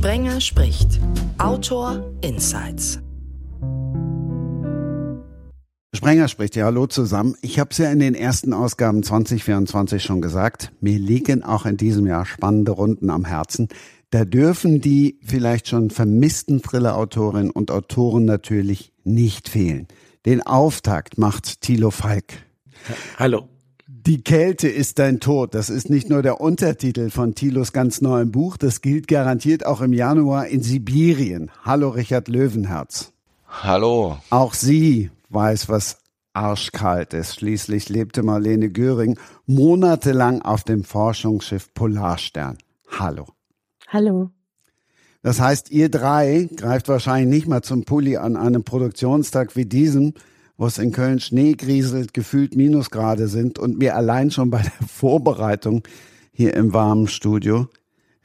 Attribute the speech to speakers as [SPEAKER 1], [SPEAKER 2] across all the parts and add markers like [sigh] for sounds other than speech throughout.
[SPEAKER 1] Sprenger spricht. Autor Insights.
[SPEAKER 2] Sprenger spricht ja, hallo zusammen. Ich habe es ja in den ersten Ausgaben 2024 schon gesagt. Mir liegen auch in diesem Jahr spannende Runden am Herzen. Da dürfen die vielleicht schon vermissten Thriller-Autorinnen und Autoren natürlich nicht fehlen. Den Auftakt macht Thilo Falk.
[SPEAKER 3] Hallo.
[SPEAKER 2] Die Kälte ist dein Tod. Das ist nicht nur der Untertitel von Thilos ganz neuem Buch, das gilt garantiert auch im Januar in Sibirien. Hallo Richard Löwenherz.
[SPEAKER 4] Hallo.
[SPEAKER 2] Auch sie weiß, was arschkalt ist. Schließlich lebte Marlene Göring monatelang auf dem Forschungsschiff Polarstern. Hallo.
[SPEAKER 5] Hallo.
[SPEAKER 2] Das heißt, ihr drei greift wahrscheinlich nicht mal zum Pulli an einem Produktionstag wie diesem, wo es in Köln Schnee grieselt, gefühlt Minusgrade sind und mir allein schon bei der [laughs] Vorbereitung hier im warmen Studio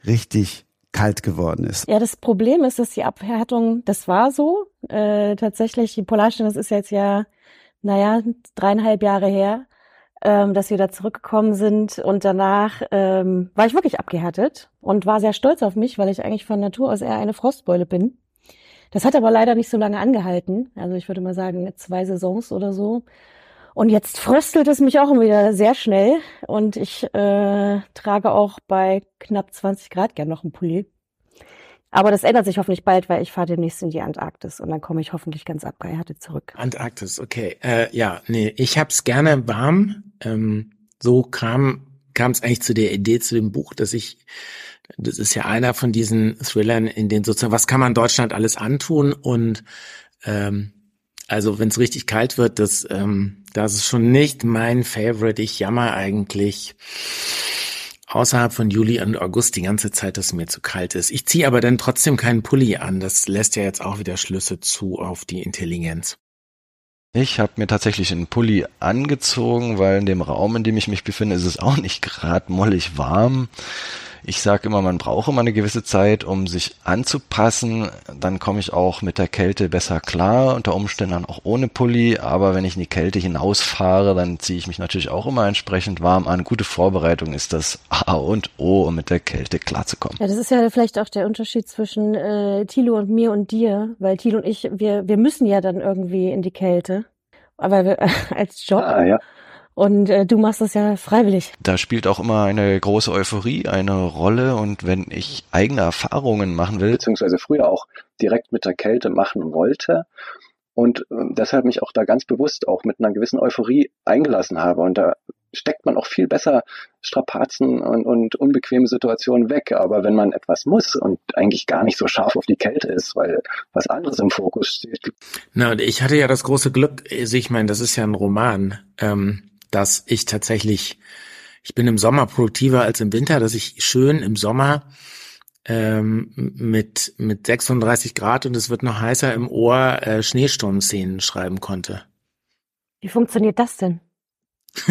[SPEAKER 2] richtig kalt geworden ist.
[SPEAKER 5] Ja, das Problem ist, dass die Abhärtung, das war so. Äh, tatsächlich, die Polarstern, das ist jetzt ja, naja, dreieinhalb Jahre her, ähm, dass wir da zurückgekommen sind. Und danach ähm, war ich wirklich abgehärtet und war sehr stolz auf mich, weil ich eigentlich von Natur aus eher eine Frostbeule bin. Das hat aber leider nicht so lange angehalten. Also ich würde mal sagen, zwei Saisons oder so. Und jetzt fröstelt es mich auch wieder sehr schnell. Und ich äh, trage auch bei knapp 20 Grad gern noch einen Pulli. Aber das ändert sich hoffentlich bald, weil ich fahre demnächst in die Antarktis und dann komme ich hoffentlich ganz abgehärtet zurück.
[SPEAKER 3] Antarktis, okay. Äh, ja, nee, ich hab's gerne warm. Ähm, so kam kam es eigentlich zu der Idee zu dem Buch, dass ich das ist ja einer von diesen Thrillern, in denen sozusagen, was kann man Deutschland alles antun? Und ähm, also wenn es richtig kalt wird, das, ähm, das ist schon nicht mein Favorite. Ich jammer eigentlich außerhalb von Juli und August die ganze Zeit, dass es mir zu kalt ist. Ich ziehe aber dann trotzdem keinen Pulli an. Das lässt ja jetzt auch wieder Schlüsse zu auf die Intelligenz.
[SPEAKER 4] Ich habe mir tatsächlich einen Pulli angezogen, weil in dem Raum, in dem ich mich befinde, ist es auch nicht gerade mollig warm. Ich sage immer, man braucht immer eine gewisse Zeit, um sich anzupassen. Dann komme ich auch mit der Kälte besser klar, unter Umständen dann auch ohne Pulli. Aber wenn ich in die Kälte hinausfahre, dann ziehe ich mich natürlich auch immer entsprechend warm an. Gute Vorbereitung ist das A und O, um mit der Kälte klarzukommen.
[SPEAKER 5] Ja, das ist ja vielleicht auch der Unterschied zwischen äh, Thilo und mir und dir, weil Thilo und ich, wir, wir müssen ja dann irgendwie in die Kälte. Aber wir, [laughs] als Job.
[SPEAKER 6] Ah, ja.
[SPEAKER 5] Und äh, du machst das ja freiwillig.
[SPEAKER 4] Da spielt auch immer eine große Euphorie eine Rolle. Und wenn ich eigene Erfahrungen machen will.
[SPEAKER 6] Beziehungsweise früher auch direkt mit der Kälte machen wollte. Und äh, deshalb mich auch da ganz bewusst auch mit einer gewissen Euphorie eingelassen habe. Und da steckt man auch viel besser Strapazen und, und unbequeme Situationen weg. Aber wenn man etwas muss und eigentlich gar nicht so scharf auf die Kälte ist, weil was anderes im Fokus steht.
[SPEAKER 3] Na, und ich hatte ja das große Glück, also ich meine, das ist ja ein Roman. Ähm dass ich tatsächlich, ich bin im Sommer produktiver als im Winter, dass ich schön im Sommer ähm, mit, mit 36 Grad und es wird noch heißer im Ohr äh, Schneesturmszenen schreiben konnte.
[SPEAKER 5] Wie funktioniert das denn? [laughs]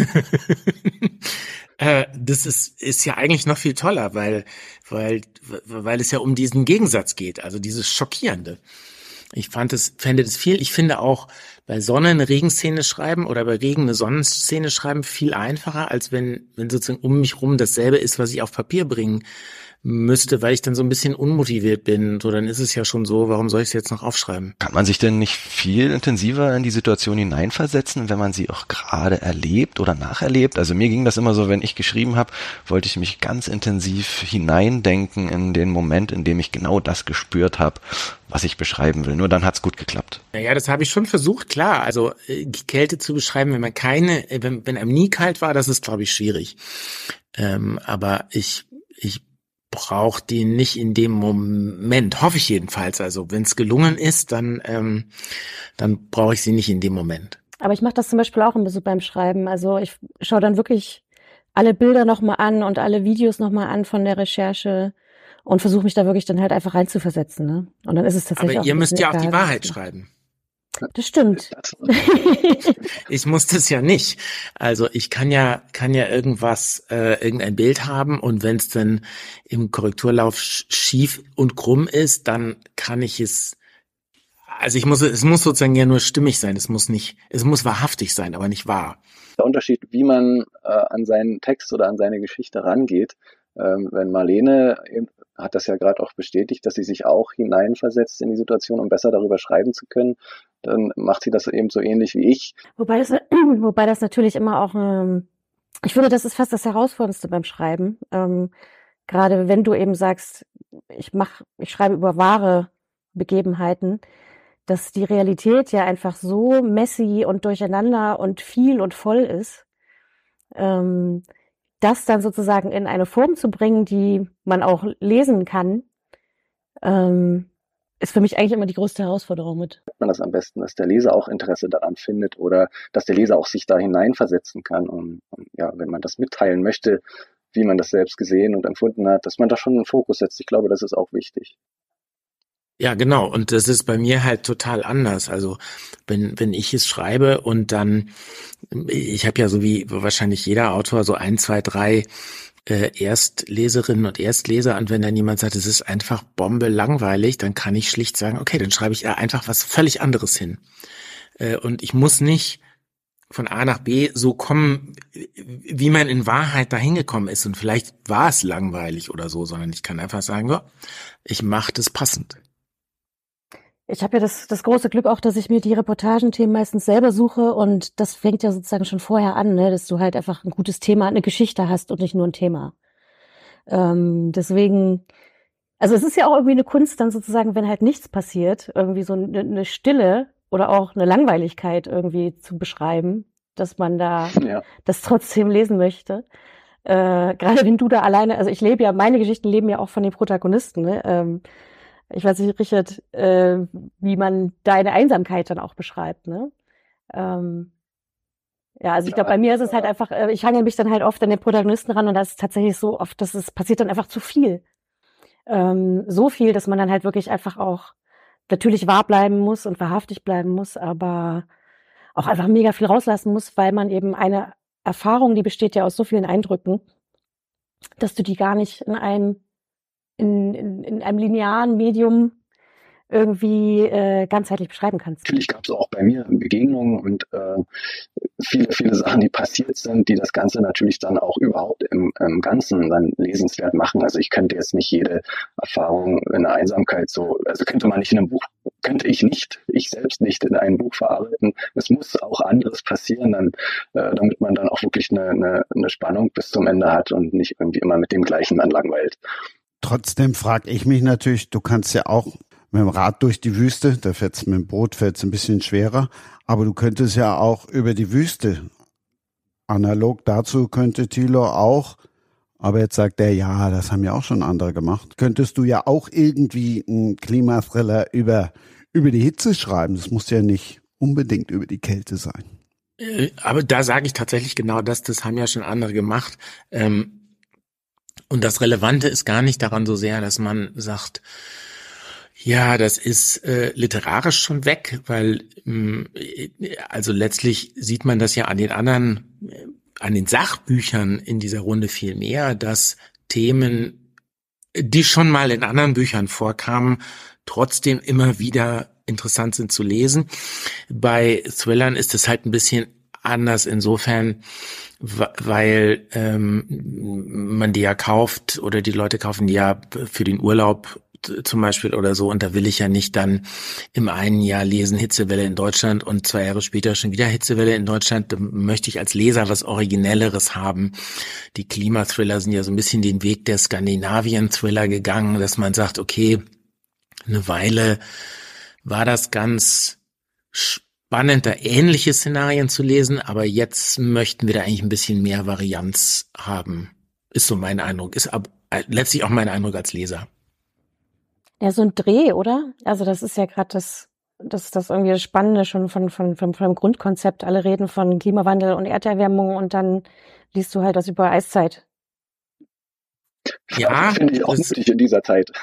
[SPEAKER 3] äh, das ist, ist ja eigentlich noch viel toller, weil, weil, weil es ja um diesen Gegensatz geht, also dieses Schockierende. Ich fand es, fände es viel. Ich finde auch bei Sonne eine Regenszene schreiben oder bei Regen eine Sonnenszene schreiben viel einfacher, als wenn, wenn sozusagen um mich rum dasselbe ist, was ich auf Papier bringen müsste, weil ich dann so ein bisschen unmotiviert bin. So, dann ist es ja schon so, warum soll ich es jetzt noch aufschreiben?
[SPEAKER 4] Kann man sich denn nicht viel intensiver in die Situation hineinversetzen, wenn man sie auch gerade erlebt oder nacherlebt? Also mir ging das immer so, wenn ich geschrieben habe, wollte ich mich ganz intensiv hineindenken in den Moment, in dem ich genau das gespürt habe, was ich beschreiben will. Nur dann hat's gut geklappt.
[SPEAKER 3] Naja, das habe ich schon versucht, klar. Also äh, Kälte zu beschreiben, wenn man keine, äh, wenn, wenn einem nie kalt war, das ist, glaube ich, schwierig. Ähm, aber ich, ich brauche die nicht in dem Moment, hoffe ich jedenfalls. Also wenn es gelungen ist, dann, ähm, dann brauche ich sie nicht in dem Moment.
[SPEAKER 5] Aber ich mache das zum Beispiel auch ein bisschen beim Schreiben. Also ich schaue dann wirklich alle Bilder nochmal an und alle Videos nochmal an von der Recherche und versuche mich da wirklich dann halt einfach reinzuversetzen. Ne? Und dann ist es tatsächlich.
[SPEAKER 3] Aber ihr müsst ja auch die Wahrheit schreiben.
[SPEAKER 5] Das stimmt. [laughs]
[SPEAKER 3] ich muss das ja nicht. Also ich kann ja kann ja irgendwas äh, irgendein Bild haben und wenn es dann im Korrekturlauf schief und krumm ist, dann kann ich es also ich muss es muss sozusagen ja nur stimmig sein. Es muss nicht es muss wahrhaftig sein, aber nicht wahr.
[SPEAKER 6] Der Unterschied, wie man äh, an seinen Text oder an seine Geschichte rangeht, ähm, wenn Marlene hat das ja gerade auch bestätigt, dass sie sich auch hineinversetzt in die Situation, um besser darüber schreiben zu können. Dann macht sie das eben so ähnlich wie ich.
[SPEAKER 5] Wobei das, [clears throat] wobei das natürlich immer auch, ähm, ich finde, das ist fast das Herausforderndste beim Schreiben. Ähm, gerade wenn du eben sagst, ich mach, ich schreibe über wahre Begebenheiten, dass die Realität ja einfach so messy und durcheinander und viel und voll ist, ähm, das dann sozusagen in eine Form zu bringen, die man auch lesen kann, ähm, ist für mich eigentlich immer die größte Herausforderung mit.
[SPEAKER 6] Man das am besten, dass der Leser auch Interesse daran findet oder dass der Leser auch sich da hineinversetzen kann und, und ja, wenn man das mitteilen möchte, wie man das selbst gesehen und empfunden hat, dass man da schon einen Fokus setzt. Ich glaube, das ist auch wichtig.
[SPEAKER 3] Ja, genau. Und das ist bei mir halt total anders. Also wenn, wenn ich es schreibe und dann, ich habe ja so wie wahrscheinlich jeder Autor so ein, zwei, drei äh, Erstleserinnen und Erstleser und wenn dann jemand sagt, es ist einfach Bombe langweilig, dann kann ich schlicht sagen, okay, dann schreibe ich einfach was völlig anderes hin. Äh, und ich muss nicht von A nach B so kommen, wie man in Wahrheit dahin gekommen ist. Und vielleicht war es langweilig oder so, sondern ich kann einfach sagen, ja, ich mache das passend.
[SPEAKER 5] Ich habe ja das, das große Glück auch, dass ich mir die Reportagenthemen meistens selber suche und das fängt ja sozusagen schon vorher an, ne, dass du halt einfach ein gutes Thema, eine Geschichte hast und nicht nur ein Thema. Ähm, deswegen, also es ist ja auch irgendwie eine Kunst dann sozusagen, wenn halt nichts passiert, irgendwie so eine, eine Stille oder auch eine Langweiligkeit irgendwie zu beschreiben, dass man da [laughs] ja. das trotzdem lesen möchte. Äh, [laughs] Gerade wenn du da alleine, also ich lebe ja, meine Geschichten leben ja auch von den Protagonisten, ne? Ähm, ich weiß nicht, Richard, äh, wie man deine Einsamkeit dann auch beschreibt, ne? Ähm, ja, also ich glaube, bei mir ist es halt einfach, äh, ich hange mich dann halt oft an den Protagonisten ran und das ist tatsächlich so oft, dass es passiert dann einfach zu viel. Ähm, so viel, dass man dann halt wirklich einfach auch natürlich wahr bleiben muss und wahrhaftig bleiben muss, aber auch einfach mega viel rauslassen muss, weil man eben eine Erfahrung, die besteht ja aus so vielen Eindrücken, dass du die gar nicht in einem in, in, in einem linearen Medium irgendwie äh, ganzheitlich beschreiben kannst.
[SPEAKER 6] Natürlich gab es auch bei mir Begegnungen und äh, viele, viele Sachen, die passiert sind, die das Ganze natürlich dann auch überhaupt im, im Ganzen dann lesenswert machen. Also ich könnte jetzt nicht jede Erfahrung in der Einsamkeit so, also könnte man nicht in einem Buch, könnte ich nicht, ich selbst nicht in einem Buch verarbeiten. Es muss auch anderes passieren, dann, äh, damit man dann auch wirklich eine, eine, eine Spannung bis zum Ende hat und nicht irgendwie immer mit dem gleichen dann langweilt.
[SPEAKER 2] Trotzdem frage ich mich natürlich, du kannst ja auch mit dem Rad durch die Wüste, da fährt's mit dem Boot fährt's ein bisschen schwerer, aber du könntest ja auch über die Wüste. Analog dazu könnte Thilo auch, aber jetzt sagt er, ja, das haben ja auch schon andere gemacht. Könntest du ja auch irgendwie einen Klimathriller über, über die Hitze schreiben. Das muss ja nicht unbedingt über die Kälte sein.
[SPEAKER 3] Äh, aber da sage ich tatsächlich genau das, das haben ja schon andere gemacht. Ähm, und das Relevante ist gar nicht daran so sehr, dass man sagt, ja, das ist äh, literarisch schon weg, weil mh, mm, also letztlich sieht man das ja an den anderen, äh, an den Sachbüchern in dieser Runde viel mehr, dass Themen, die schon mal in anderen Büchern vorkamen, trotzdem immer wieder interessant sind zu lesen. Bei Thrillern ist es halt ein bisschen anders insofern, weil ähm, man die ja kauft oder die Leute kaufen die ja für den Urlaub zum Beispiel oder so und da will ich ja nicht dann im einen Jahr lesen Hitzewelle in Deutschland und zwei Jahre später schon wieder Hitzewelle in Deutschland. Da möchte ich als Leser was Originelleres haben. Die Klimathriller sind ja so ein bisschen den Weg der Skandinavien-Thriller gegangen, dass man sagt, okay, eine Weile war das ganz spannend, da ähnliche Szenarien zu lesen, aber jetzt möchten wir da eigentlich ein bisschen mehr Varianz haben. Ist so mein Eindruck, ist ab, äh, letztlich auch mein Eindruck als Leser.
[SPEAKER 5] Ja, so ein Dreh, oder? Also das ist ja gerade das, das, das irgendwie das Spannende schon von, von, von, von dem Grundkonzept. Alle reden von Klimawandel und Erderwärmung und dann liest du halt was über Eiszeit.
[SPEAKER 6] Ja, [laughs] finde ich auch nötig in dieser Zeit. [laughs]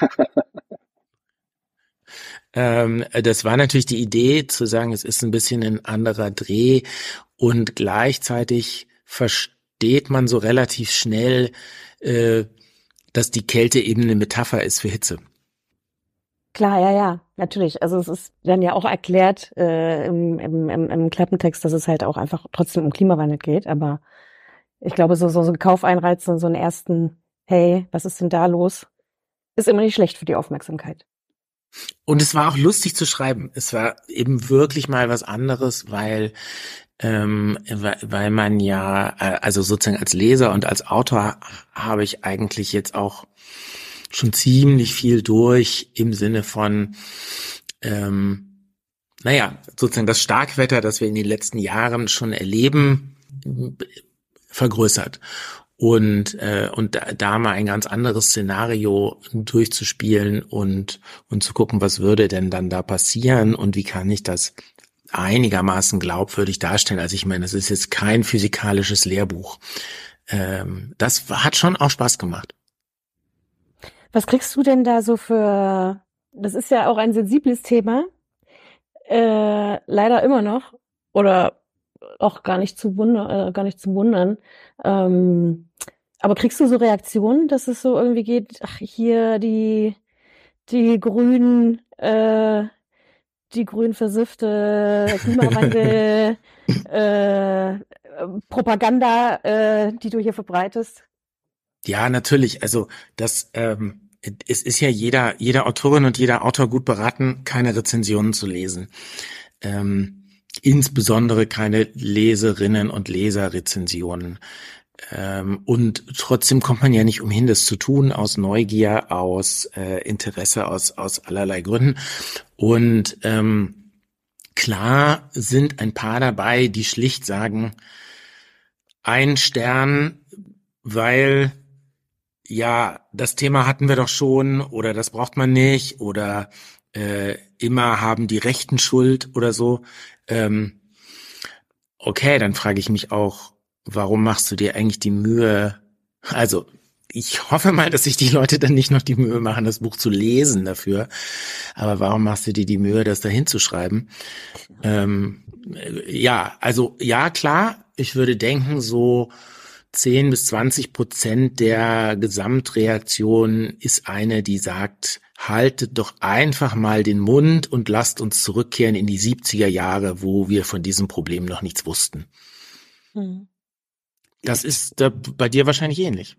[SPEAKER 3] Ähm, das war natürlich die Idee, zu sagen, es ist ein bisschen ein anderer Dreh und gleichzeitig versteht man so relativ schnell, äh, dass die Kälte eben eine Metapher ist für Hitze.
[SPEAKER 5] Klar, ja, ja, natürlich. Also es ist dann ja auch erklärt äh, im, im, im, Klappentext, dass es halt auch einfach trotzdem um Klimawandel geht. Aber ich glaube, so, so, so ein Kaufeinreiz und so einen ersten, hey, was ist denn da los? ist immer nicht schlecht für die Aufmerksamkeit.
[SPEAKER 3] Und es war auch lustig zu schreiben. Es war eben wirklich mal was anderes, weil ähm, weil man ja, äh, also sozusagen als Leser und als Autor habe ich eigentlich jetzt auch schon ziemlich viel durch im Sinne von, ähm, naja, sozusagen das Starkwetter, das wir in den letzten Jahren schon erleben, vergrößert und äh, und da, da mal ein ganz anderes Szenario durchzuspielen und und zu gucken, was würde denn dann da passieren und wie kann ich das einigermaßen glaubwürdig darstellen. Also ich meine, das ist jetzt kein physikalisches Lehrbuch. Ähm, das hat schon auch Spaß gemacht.
[SPEAKER 5] Was kriegst du denn da so für? Das ist ja auch ein sensibles Thema, äh, leider immer noch oder auch gar nicht zu wundern, äh, gar nicht zu wundern. Ähm, aber kriegst du so Reaktionen, dass es so irgendwie geht, ach, hier die, die Grünen, äh, die grün versiffte Klimawandel, [laughs] äh, Propaganda, äh, die du hier verbreitest?
[SPEAKER 3] Ja, natürlich. Also das, ähm, es ist ja jeder, jeder Autorin und jeder Autor gut beraten, keine Rezensionen zu lesen. Ähm, insbesondere keine Leserinnen und Leserrezensionen. Ähm, und trotzdem kommt man ja nicht umhin, das zu tun, aus Neugier, aus äh, Interesse, aus, aus allerlei Gründen. Und ähm, klar sind ein paar dabei, die schlicht sagen, ein Stern, weil ja, das Thema hatten wir doch schon oder das braucht man nicht oder äh, immer haben die Rechten Schuld oder so. Ähm, okay, dann frage ich mich auch, warum machst du dir eigentlich die Mühe? Also, ich hoffe mal, dass sich die Leute dann nicht noch die Mühe machen, das Buch zu lesen dafür. Aber warum machst du dir die Mühe, das da hinzuschreiben? Ähm, ja, also ja, klar, ich würde denken, so 10 bis 20 Prozent der Gesamtreaktion ist eine, die sagt, haltet doch einfach mal den Mund und lasst uns zurückkehren in die 70er Jahre, wo wir von diesem Problem noch nichts wussten. Hm. Das ist da bei dir wahrscheinlich ähnlich.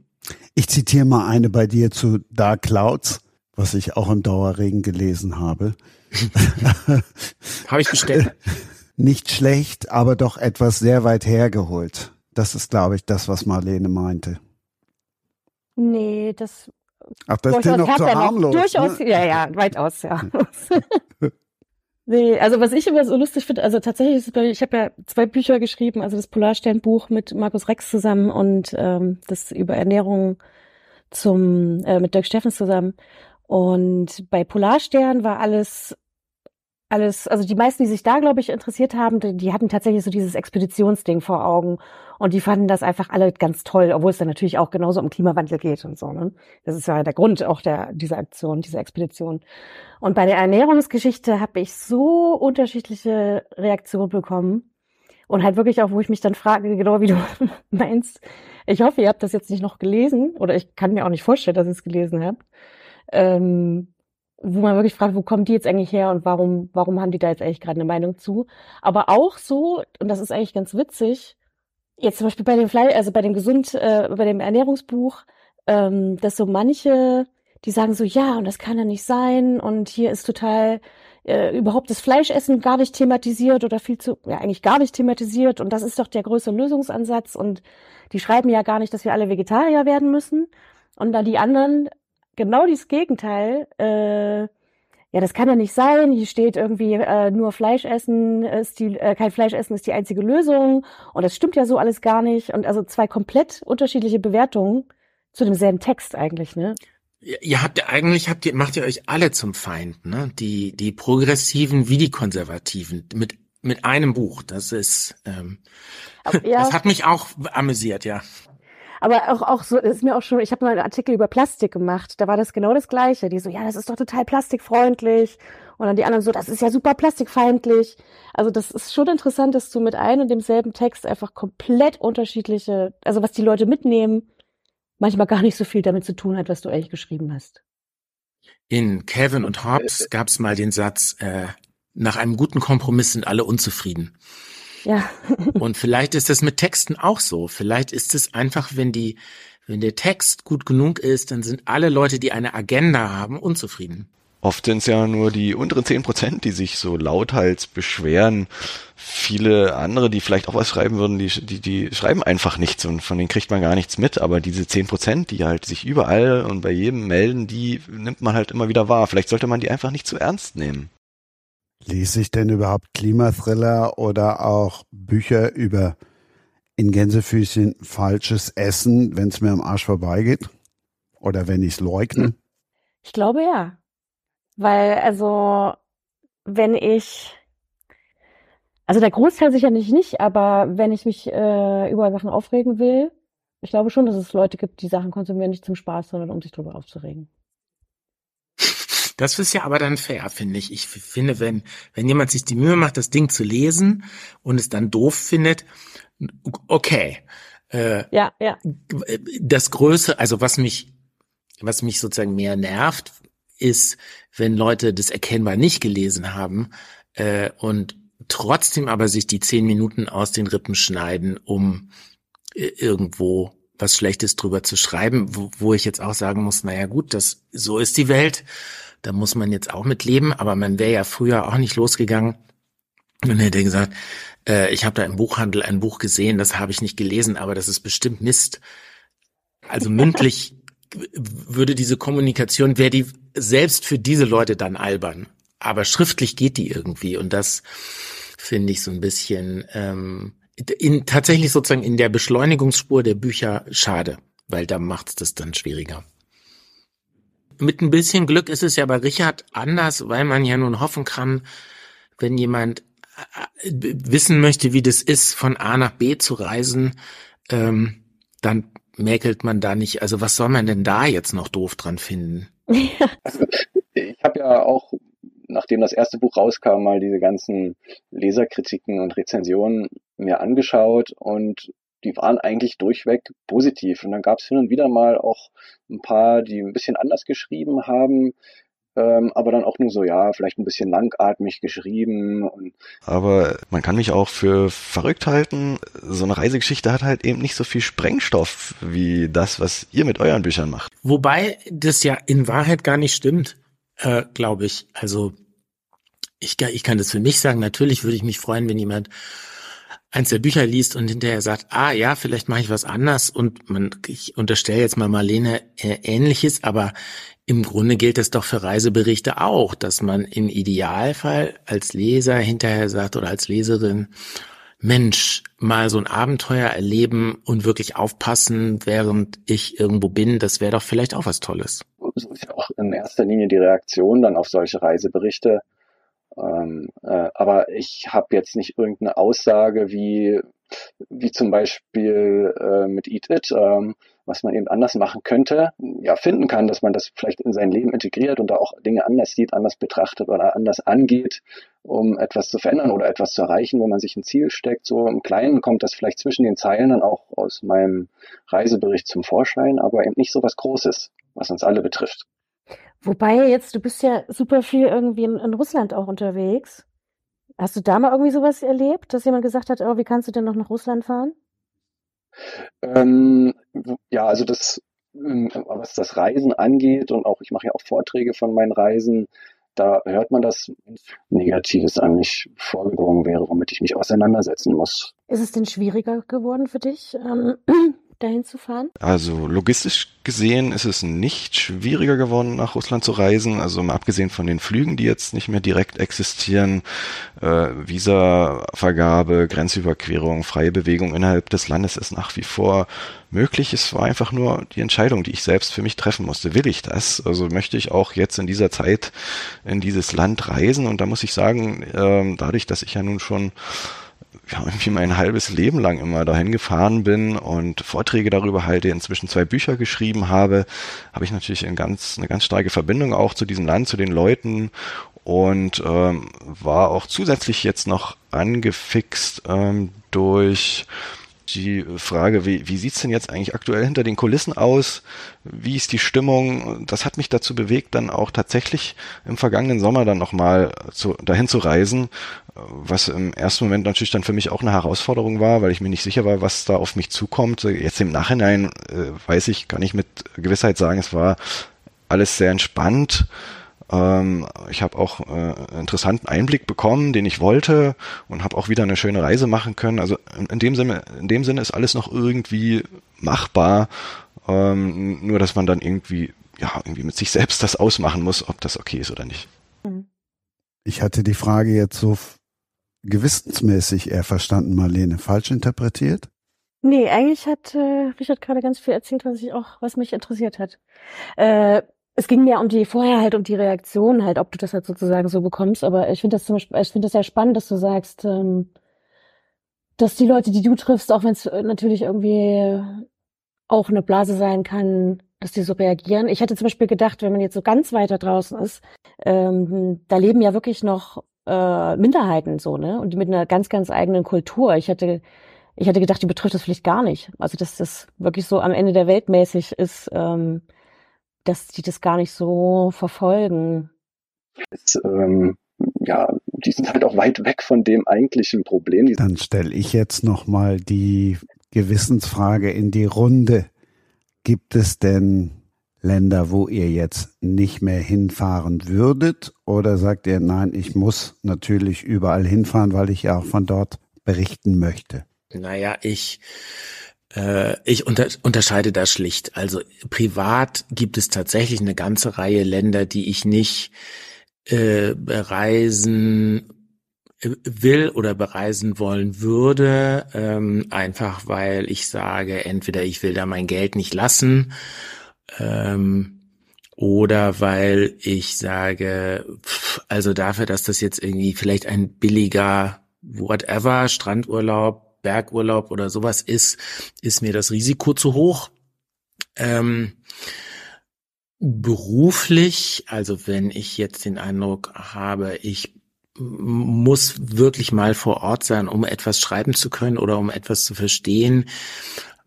[SPEAKER 2] Ich zitiere mal eine bei dir zu Dark Clouds, was ich auch im Dauerregen gelesen habe. [laughs]
[SPEAKER 3] habe ich bestellt.
[SPEAKER 2] Nicht schlecht, aber doch etwas sehr weit hergeholt. Das ist, glaube ich, das, was Marlene meinte.
[SPEAKER 5] Nee, das
[SPEAKER 2] Ach, das ist ja noch zu harmlos.
[SPEAKER 5] Durchaus, ne? ja, ja, weitaus, ja. [laughs] nee, also was ich immer so lustig finde, also tatsächlich ist es bei, ich habe ja zwei Bücher geschrieben, also das Polarsternbuch mit Markus Rex zusammen und ähm, das über Ernährung zum äh, mit Dirk Steffens zusammen. Und bei Polarstern war alles alles, also die meisten, die sich da, glaube ich, interessiert haben, die, die, hatten tatsächlich so dieses Expeditionsding vor Augen und die fanden das einfach alle ganz toll, obwohl es dann natürlich auch genauso um Klimawandel geht und so. Ne? Das ist ja der Grund auch der dieser Aktion, dieser Expedition. Und bei der Ernährungsgeschichte habe ich so unterschiedliche Reaktionen bekommen und halt wirklich auch, wo ich mich dann frage, genau wie du [laughs] meinst. Ich hoffe, ihr habt das jetzt nicht noch gelesen oder ich kann mir auch nicht vorstellen, dass ihr es gelesen habt. Ähm, wo man wirklich fragt, wo kommen die jetzt eigentlich her und warum, warum haben die da jetzt eigentlich gerade eine Meinung zu? Aber auch so, und das ist eigentlich ganz witzig, jetzt zum Beispiel bei dem Fleisch, also bei dem Gesund, äh, bei dem Ernährungsbuch, ähm, dass so manche, die sagen so, ja, und das kann ja nicht sein und hier ist total äh, überhaupt das Fleischessen gar nicht thematisiert oder viel zu, ja, eigentlich gar nicht thematisiert und das ist doch der größte Lösungsansatz und die schreiben ja gar nicht, dass wir alle Vegetarier werden müssen. Und dann die anderen genau dieses Gegenteil. Äh, ja, das kann ja nicht sein. Hier steht irgendwie äh, nur Fleisch essen ist die äh, kein Fleisch essen ist die einzige Lösung und das stimmt ja so alles gar nicht und also zwei komplett unterschiedliche Bewertungen zu demselben Text eigentlich, ne?
[SPEAKER 3] Ihr habt eigentlich habt ihr macht ihr euch alle zum Feind, ne? Die die progressiven wie die konservativen mit mit einem Buch. Das ist ähm, ja. [laughs] das hat mich auch amüsiert, ja.
[SPEAKER 5] Aber auch, auch so, ist mir auch schon, ich habe mal einen Artikel über Plastik gemacht, da war das genau das Gleiche. Die so, ja, das ist doch total plastikfreundlich. Und dann die anderen so, das ist ja super plastikfeindlich. Also das ist schon interessant, dass du mit einem und demselben Text einfach komplett unterschiedliche, also was die Leute mitnehmen, manchmal gar nicht so viel damit zu tun hat, was du eigentlich geschrieben hast.
[SPEAKER 3] In Kevin und Hobbes gab es mal den Satz, äh, nach einem guten Kompromiss sind alle unzufrieden.
[SPEAKER 5] Ja.
[SPEAKER 3] und vielleicht ist es mit Texten auch so. Vielleicht ist es einfach, wenn die, wenn der Text gut genug ist, dann sind alle Leute, die eine Agenda haben, unzufrieden.
[SPEAKER 4] Oft sind es ja nur die unteren zehn Prozent, die sich so lauthals beschweren. Viele andere, die vielleicht auch was schreiben würden, die, die, die schreiben einfach nichts und von denen kriegt man gar nichts mit. Aber diese zehn Prozent, die halt sich überall und bei jedem melden, die nimmt man halt immer wieder wahr. Vielleicht sollte man die einfach nicht zu ernst nehmen.
[SPEAKER 2] Lese ich denn überhaupt Klimathriller oder auch Bücher über in Gänsefüßchen falsches Essen, wenn es mir am Arsch vorbeigeht? Oder wenn ich es leugne?
[SPEAKER 5] Ich glaube ja. Weil, also, wenn ich, also der Großteil sicherlich nicht, aber wenn ich mich äh, über Sachen aufregen will, ich glaube schon, dass es Leute gibt, die Sachen konsumieren nicht zum Spaß, sondern um sich drüber aufzuregen.
[SPEAKER 3] Das ist ja aber dann fair, finde ich. Ich finde, wenn, wenn jemand sich die Mühe macht, das Ding zu lesen und es dann doof findet, okay.
[SPEAKER 5] Äh, ja, ja.
[SPEAKER 3] Das Größe, also was mich, was mich sozusagen mehr nervt, ist, wenn Leute das erkennbar nicht gelesen haben äh, und trotzdem aber sich die zehn Minuten aus den Rippen schneiden, um äh, irgendwo was Schlechtes drüber zu schreiben, wo, wo ich jetzt auch sagen muss, naja gut, das so ist die Welt, da muss man jetzt auch mit leben, aber man wäre ja früher auch nicht losgegangen und hätte gesagt, äh, ich habe da im Buchhandel ein Buch gesehen, das habe ich nicht gelesen, aber das ist bestimmt Mist. Also mündlich [laughs] würde diese Kommunikation, wäre die selbst für diese Leute dann albern. Aber schriftlich geht die irgendwie und das finde ich so ein bisschen ähm, in, tatsächlich sozusagen in der Beschleunigungsspur der Bücher schade, weil da macht es das dann schwieriger. Mit ein bisschen Glück ist es ja bei Richard anders, weil man ja nun hoffen kann, wenn jemand äh, wissen möchte, wie das ist, von A nach B zu reisen, ähm, dann mäkelt man da nicht. Also was soll man denn da jetzt noch doof dran finden?
[SPEAKER 6] Also, [laughs] ich habe ja auch, nachdem das erste Buch rauskam, mal diese ganzen Leserkritiken und Rezensionen mir angeschaut und die waren eigentlich durchweg positiv. Und dann gab es hin und wieder mal auch ein paar, die ein bisschen anders geschrieben haben, ähm, aber dann auch nur so, ja, vielleicht ein bisschen langatmig geschrieben. Und
[SPEAKER 4] aber man kann mich auch für verrückt halten. So eine Reisegeschichte hat halt eben nicht so viel Sprengstoff wie das, was ihr mit euren Büchern macht.
[SPEAKER 3] Wobei das ja in Wahrheit gar nicht stimmt, äh, glaube ich. Also ich, ich kann das für mich sagen. Natürlich würde ich mich freuen, wenn jemand eins der Bücher liest und hinterher sagt, ah ja, vielleicht mache ich was anders und man, ich unterstelle jetzt mal Marlene äh, ähnliches, aber im Grunde gilt es doch für Reiseberichte auch, dass man im Idealfall als Leser hinterher sagt oder als Leserin, Mensch, mal so ein Abenteuer erleben und wirklich aufpassen, während ich irgendwo bin, das wäre doch vielleicht auch was Tolles.
[SPEAKER 6] So ist ja auch in erster Linie die Reaktion dann auf solche Reiseberichte. Ähm, äh, aber ich habe jetzt nicht irgendeine Aussage wie, wie zum Beispiel äh, mit Eat It, ähm, was man eben anders machen könnte, ja, finden kann, dass man das vielleicht in sein Leben integriert und da auch Dinge anders sieht, anders betrachtet oder anders angeht, um etwas zu verändern oder etwas zu erreichen, wenn man sich ein Ziel steckt. So im Kleinen kommt das vielleicht zwischen den Zeilen dann auch aus meinem Reisebericht zum Vorschein, aber eben nicht so was Großes, was uns alle betrifft.
[SPEAKER 5] Wobei jetzt, du bist ja super viel irgendwie in, in Russland auch unterwegs. Hast du da mal irgendwie sowas erlebt, dass jemand gesagt hat, oh, wie kannst du denn noch nach Russland fahren?
[SPEAKER 6] Ähm, ja, also das, ähm, was das Reisen angeht und auch, ich mache ja auch Vorträge von meinen Reisen, da hört man, dass Negatives eigentlich vorgedrungen wäre, womit ich mich auseinandersetzen muss.
[SPEAKER 5] Ist es denn schwieriger geworden für dich, ähm, dahin zu fahren?
[SPEAKER 4] Also logistisch gesehen ist es nicht schwieriger geworden, nach Russland zu reisen. Also mal abgesehen von den Flügen, die jetzt nicht mehr direkt existieren, äh, Visavergabe, Grenzüberquerung, freie Bewegung innerhalb des Landes ist nach wie vor möglich. Es war einfach nur die Entscheidung, die ich selbst für mich treffen musste. Will ich das? Also möchte ich auch jetzt in dieser Zeit in dieses Land reisen? Und da muss ich sagen, äh, dadurch, dass ich ja nun schon ja, irgendwie mein halbes Leben lang immer dahin gefahren bin und Vorträge darüber halte, inzwischen zwei Bücher geschrieben habe, habe ich natürlich eine ganz, eine ganz starke Verbindung auch zu diesem Land, zu den Leuten und ähm, war auch zusätzlich jetzt noch angefixt ähm, durch die Frage, wie, wie sieht's denn jetzt eigentlich aktuell hinter den Kulissen aus? Wie ist die Stimmung? Das hat mich dazu bewegt, dann auch tatsächlich im vergangenen Sommer dann nochmal zu, dahin zu reisen, was im ersten Moment natürlich dann für mich auch eine Herausforderung war, weil ich mir nicht sicher war, was da auf mich zukommt. Jetzt im Nachhinein äh, weiß ich, kann ich mit Gewissheit sagen, es war alles sehr entspannt ähm, ich habe auch äh, interessanten Einblick bekommen, den ich wollte und habe auch wieder eine schöne Reise machen können. Also in, in, dem Sinne, in dem Sinne ist alles noch irgendwie machbar. Ähm, nur dass man dann irgendwie ja irgendwie mit sich selbst das ausmachen muss, ob das okay ist oder nicht.
[SPEAKER 2] Ich hatte die Frage jetzt so gewissensmäßig eher verstanden, Marlene. Falsch interpretiert?
[SPEAKER 5] Nee, eigentlich hat äh, Richard gerade ganz viel erzählt, was ich auch, was mich interessiert hat. Äh, es ging mir um die vorher halt um die Reaktion halt, ob du das halt sozusagen so bekommst. Aber ich finde das zum Beispiel, ich finde das sehr spannend, dass du sagst, ähm, dass die Leute, die du triffst, auch wenn es natürlich irgendwie auch eine Blase sein kann, dass die so reagieren. Ich hätte zum Beispiel gedacht, wenn man jetzt so ganz weiter draußen ist, ähm, da leben ja wirklich noch äh, Minderheiten so, ne? Und mit einer ganz, ganz eigenen Kultur. Ich hätte, ich hätte gedacht, die betrifft das vielleicht gar nicht. Also dass das wirklich so am Ende der Welt mäßig ist. Ähm, dass die das gar nicht so verfolgen.
[SPEAKER 6] Es, ähm, ja, die sind halt auch weit weg von dem eigentlichen Problem.
[SPEAKER 2] Dann stelle ich jetzt noch mal die Gewissensfrage in die Runde. Gibt es denn Länder, wo ihr jetzt nicht mehr hinfahren würdet? Oder sagt ihr, nein, ich muss natürlich überall hinfahren, weil ich ja auch von dort berichten möchte?
[SPEAKER 3] Naja, ich ich unter, unterscheide da schlicht. Also privat gibt es tatsächlich eine ganze Reihe Länder, die ich nicht äh, bereisen äh, will oder bereisen wollen würde, ähm, einfach weil ich sage, entweder ich will da mein Geld nicht lassen ähm, oder weil ich sage, also dafür, dass das jetzt irgendwie vielleicht ein billiger whatever Strandurlaub Bergurlaub oder sowas ist, ist mir das Risiko zu hoch. Ähm, beruflich, also wenn ich jetzt den Eindruck habe, ich muss wirklich mal vor Ort sein, um etwas schreiben zu können oder um etwas zu verstehen,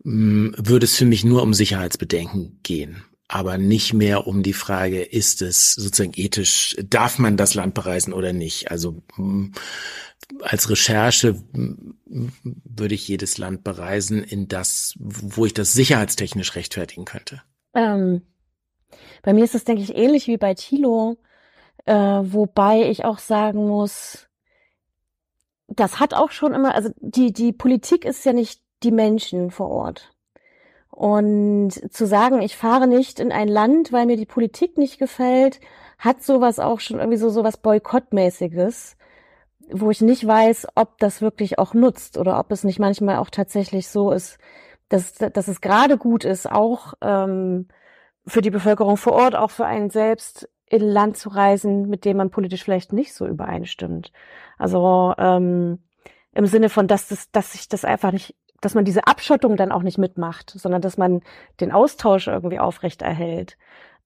[SPEAKER 3] würde es für mich nur um Sicherheitsbedenken gehen aber nicht mehr um die Frage, ist es sozusagen ethisch, darf man das Land bereisen oder nicht? Also als Recherche würde ich jedes Land bereisen, in das, wo ich das sicherheitstechnisch rechtfertigen könnte.
[SPEAKER 5] Ähm, bei mir ist es, denke ich, ähnlich wie bei Thilo, äh, wobei ich auch sagen muss, das hat auch schon immer, also die, die Politik ist ja nicht die Menschen vor Ort. Und zu sagen, ich fahre nicht in ein Land, weil mir die Politik nicht gefällt, hat sowas auch schon irgendwie so sowas Boykottmäßiges, wo ich nicht weiß, ob das wirklich auch nutzt oder ob es nicht manchmal auch tatsächlich so ist, dass, dass es gerade gut ist, auch ähm, für die Bevölkerung vor Ort, auch für einen selbst in ein Land zu reisen, mit dem man politisch vielleicht nicht so übereinstimmt. Also ähm, im Sinne von, dass das, dass sich das einfach nicht dass man diese Abschottung dann auch nicht mitmacht, sondern dass man den Austausch irgendwie aufrecht erhält.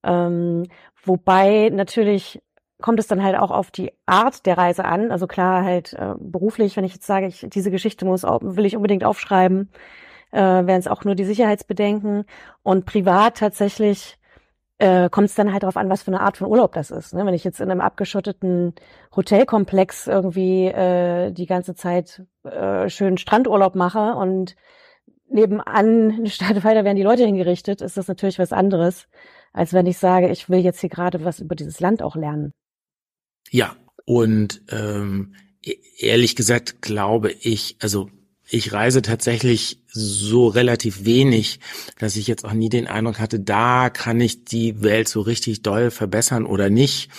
[SPEAKER 5] Ähm, wobei natürlich kommt es dann halt auch auf die Art der Reise an. Also klar, halt äh, beruflich, wenn ich jetzt sage, ich, diese Geschichte muss will ich unbedingt aufschreiben, äh, wären es auch nur die Sicherheitsbedenken. Und privat tatsächlich äh, kommt es dann halt darauf an, was für eine Art von Urlaub das ist. Ne? Wenn ich jetzt in einem abgeschotteten Hotelkomplex irgendwie äh, die ganze Zeit äh, schön Strandurlaub mache und nebenan eine Stadt weiter werden die Leute hingerichtet, ist das natürlich was anderes, als wenn ich sage, ich will jetzt hier gerade was über dieses Land auch lernen.
[SPEAKER 3] Ja, und ähm, e-, ehrlich gesagt glaube ich, also ich reise tatsächlich so relativ wenig, dass ich jetzt auch nie den Eindruck hatte, da kann ich die Welt so richtig doll verbessern oder nicht.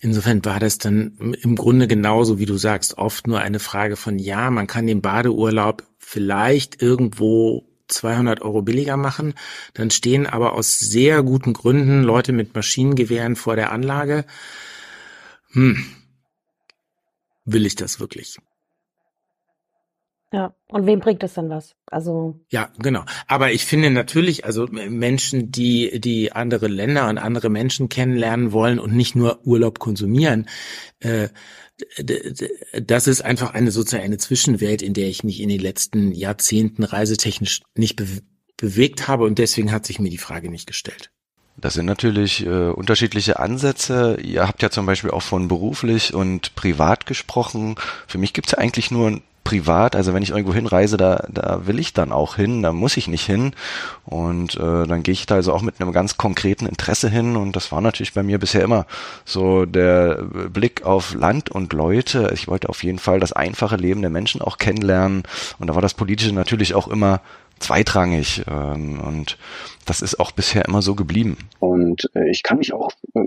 [SPEAKER 3] Insofern war das dann im Grunde genauso, wie du sagst, oft nur eine Frage von, ja, man kann den Badeurlaub vielleicht irgendwo 200 Euro billiger machen. Dann stehen aber aus sehr guten Gründen Leute mit Maschinengewehren vor der Anlage. Hm. Will ich das wirklich?
[SPEAKER 5] Ja, und wem bringt das denn was? Also
[SPEAKER 3] ja, genau. Aber ich finde natürlich, also Menschen, die die andere Länder und andere Menschen kennenlernen wollen und nicht nur Urlaub konsumieren, äh, das ist einfach eine sozusagen eine Zwischenwelt, in der ich mich in den letzten Jahrzehnten reisetechnisch nicht be bewegt habe und deswegen hat sich mir die Frage nicht gestellt.
[SPEAKER 4] Das sind natürlich äh, unterschiedliche Ansätze. Ihr habt ja zum Beispiel auch von beruflich und privat gesprochen. Für mich gibt's ja eigentlich nur privat, also wenn ich irgendwo hinreise, da, da will ich dann auch hin, da muss ich nicht hin. Und äh, dann gehe ich da also auch mit einem ganz konkreten Interesse hin. Und das war natürlich bei mir bisher immer so der Blick auf Land und Leute. Ich wollte auf jeden Fall das einfache Leben der Menschen auch kennenlernen. Und da war das Politische natürlich auch immer zweitrangig. Ähm, und das ist auch bisher immer so geblieben.
[SPEAKER 6] Und äh, ich kann mich auch äh,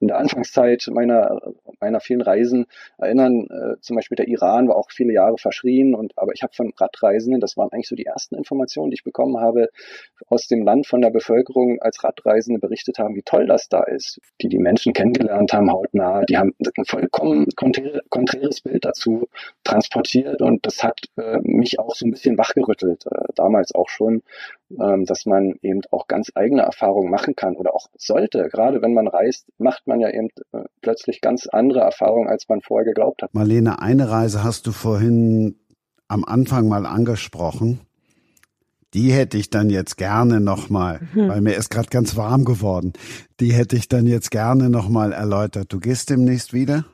[SPEAKER 6] in der Anfangszeit meiner, meiner vielen Reisen erinnern, äh, zum Beispiel der Iran war auch viele Jahre verschrien, und aber ich habe von Radreisenden, das waren eigentlich so die ersten Informationen, die ich bekommen habe, aus dem Land von der Bevölkerung als Radreisende berichtet haben, wie toll das da ist, die die Menschen kennengelernt haben, hautnah, die haben ein vollkommen konträres Bild dazu transportiert und das hat äh, mich auch so ein bisschen wachgerüttelt, äh, damals auch schon, dass man eben auch ganz eigene Erfahrungen machen kann oder auch sollte. Gerade wenn man reist, macht man ja eben äh, plötzlich ganz andere Erfahrungen, als man vorher geglaubt hat.
[SPEAKER 2] Marlene, eine Reise hast du vorhin am Anfang mal angesprochen. Die hätte ich dann jetzt gerne nochmal, mhm. weil mir ist gerade ganz warm geworden. Die hätte ich dann jetzt gerne nochmal erläutert. Du gehst demnächst wieder?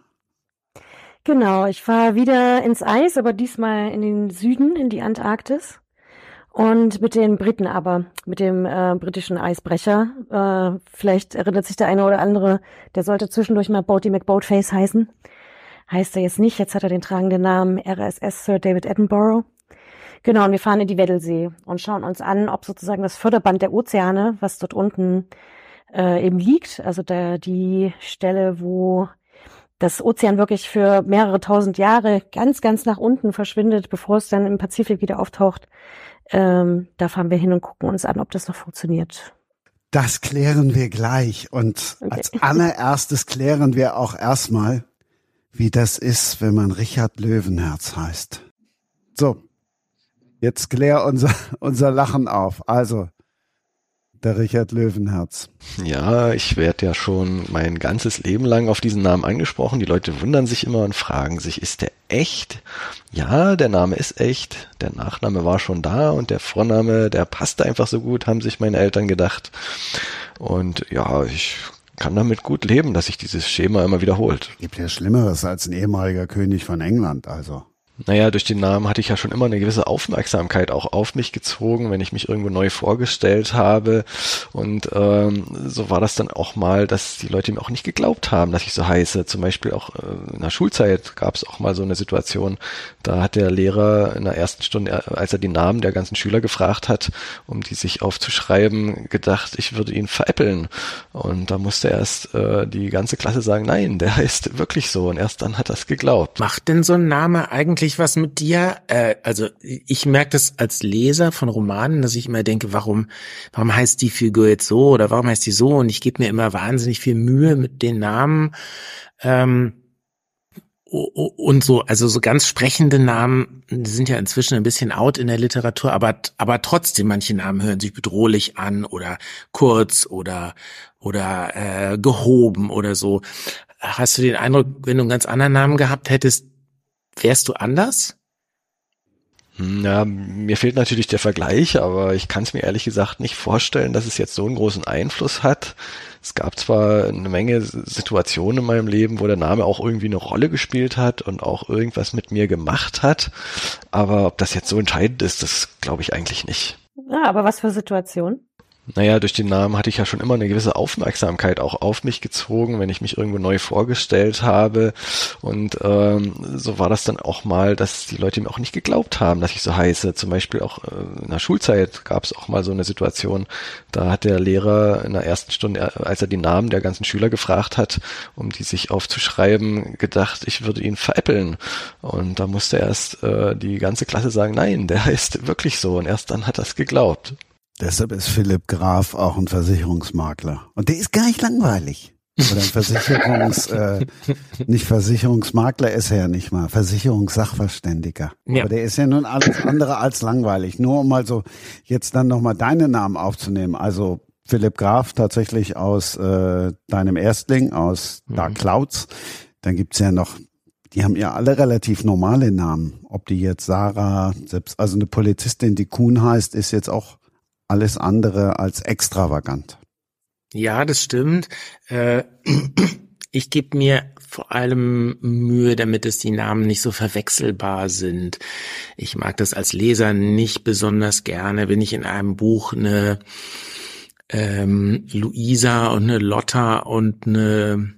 [SPEAKER 5] Genau, ich fahre wieder ins Eis, aber diesmal in den Süden, in die Antarktis. Und mit den Briten aber, mit dem äh, britischen Eisbrecher. Äh, vielleicht erinnert sich der eine oder andere, der sollte zwischendurch mal Boaty McBoatface heißen. Heißt er jetzt nicht, jetzt hat er den tragenden Namen RSS Sir David Attenborough. Genau, und wir fahren in die Weddelsee und schauen uns an, ob sozusagen das Förderband der Ozeane, was dort unten äh, eben liegt, also der, die Stelle, wo das Ozean wirklich für mehrere tausend Jahre ganz, ganz nach unten verschwindet, bevor es dann im Pazifik wieder auftaucht, ähm, da fahren wir hin und gucken uns an, ob das noch funktioniert.
[SPEAKER 2] Das klären wir gleich. Und okay. als allererstes klären wir auch erstmal, wie das ist, wenn man Richard Löwenherz heißt. So, jetzt klär unser, [laughs] unser Lachen auf. Also, der Richard Löwenherz.
[SPEAKER 4] Ja, ich werde ja schon mein ganzes Leben lang auf diesen Namen angesprochen. Die Leute wundern sich immer und fragen sich, ist der echt? Ja, der Name ist echt. Der Nachname war schon da und der Vorname, der passte einfach so gut, haben sich meine Eltern gedacht. Und ja, ich kann damit gut leben, dass sich dieses Schema immer wiederholt.
[SPEAKER 2] Gibt ja Schlimmeres als ein ehemaliger König von England, also.
[SPEAKER 4] Naja, durch den Namen hatte ich ja schon immer eine gewisse Aufmerksamkeit auch auf mich gezogen, wenn ich mich irgendwo neu vorgestellt habe. Und ähm, so war das dann auch mal, dass die Leute mir auch nicht geglaubt haben, dass ich so heiße. Zum Beispiel auch äh, in der Schulzeit gab es auch mal so eine Situation, da hat der Lehrer in der ersten Stunde, als er die Namen der ganzen Schüler gefragt hat, um die sich aufzuschreiben, gedacht, ich würde ihn veräppeln. Und da musste erst äh, die ganze Klasse sagen, nein, der [laughs] heißt wirklich so. Und erst dann hat er es geglaubt.
[SPEAKER 3] Macht denn so ein Name eigentlich eigentlich was mit dir? Äh, also ich merke das als Leser von Romanen, dass ich immer denke, warum, warum heißt die Figur jetzt so oder warum heißt die so? Und ich gebe mir immer wahnsinnig viel Mühe mit den Namen. Ähm, und so, also so ganz sprechende Namen die sind ja inzwischen ein bisschen out in der Literatur, aber, aber trotzdem, manche Namen hören sich bedrohlich an oder kurz oder, oder äh, gehoben oder so. Hast du den Eindruck, wenn du einen ganz anderen Namen gehabt hättest, Wärst du anders?
[SPEAKER 4] Hm, ja, mir fehlt natürlich der Vergleich, aber ich kann es mir ehrlich gesagt nicht vorstellen, dass es jetzt so einen großen Einfluss hat. Es gab zwar eine Menge Situationen in meinem Leben, wo der Name auch irgendwie eine Rolle gespielt hat und auch irgendwas mit mir gemacht hat, aber ob das jetzt so entscheidend ist, das glaube ich eigentlich nicht.
[SPEAKER 5] Ja, aber was für Situationen?
[SPEAKER 4] Naja, durch den Namen hatte ich ja schon immer eine gewisse Aufmerksamkeit auch auf mich gezogen, wenn ich mich irgendwo neu vorgestellt habe. Und ähm, so war das dann auch mal, dass die Leute mir auch nicht geglaubt haben, dass ich so heiße. Zum Beispiel auch äh, in der Schulzeit gab es auch mal so eine Situation, da hat der Lehrer in der ersten Stunde, als er die Namen der ganzen Schüler gefragt hat, um die sich aufzuschreiben, gedacht, ich würde ihn veräppeln. Und da musste erst äh, die ganze Klasse sagen, nein, der [laughs] heißt wirklich so. Und erst dann hat er es geglaubt.
[SPEAKER 2] Deshalb ist Philipp Graf auch ein Versicherungsmakler. Und der ist gar nicht langweilig. Oder ein Versicherungs, [laughs] äh, nicht Versicherungsmakler ist er ja nicht mal, Versicherungssachverständiger. Ja. Aber der ist ja nun alles andere als langweilig. Nur um mal so jetzt dann nochmal deine Namen aufzunehmen. Also Philipp Graf tatsächlich aus äh, deinem Erstling, aus mhm. Dark Clouds. Dann gibt's ja noch, die haben ja alle relativ normale Namen. Ob die jetzt Sarah, selbst also eine Polizistin, die Kuhn heißt, ist jetzt auch alles andere als extravagant.
[SPEAKER 3] Ja, das stimmt. Äh, [clears throat] ich gebe mir vor allem Mühe, damit es die Namen nicht so verwechselbar sind. Ich mag das als Leser nicht besonders gerne, wenn ich in einem Buch eine ähm, Luisa und eine Lotta und eine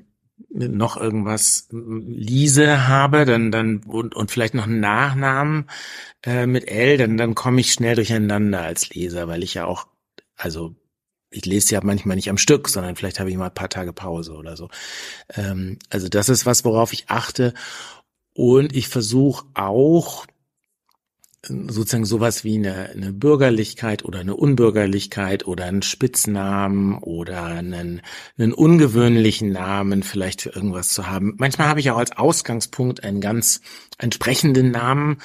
[SPEAKER 3] noch irgendwas Lise habe, dann dann und, und vielleicht noch einen Nachnamen äh, mit L, dann dann komme ich schnell durcheinander als Leser, weil ich ja auch also ich lese ja manchmal nicht am Stück, sondern vielleicht habe ich mal ein paar Tage Pause oder so. Ähm, also das ist was, worauf ich achte. Und ich versuche auch sozusagen sowas wie eine, eine Bürgerlichkeit oder eine Unbürgerlichkeit oder einen Spitznamen oder einen, einen ungewöhnlichen Namen vielleicht für irgendwas zu haben. Manchmal habe ich auch als Ausgangspunkt einen ganz entsprechenden Namen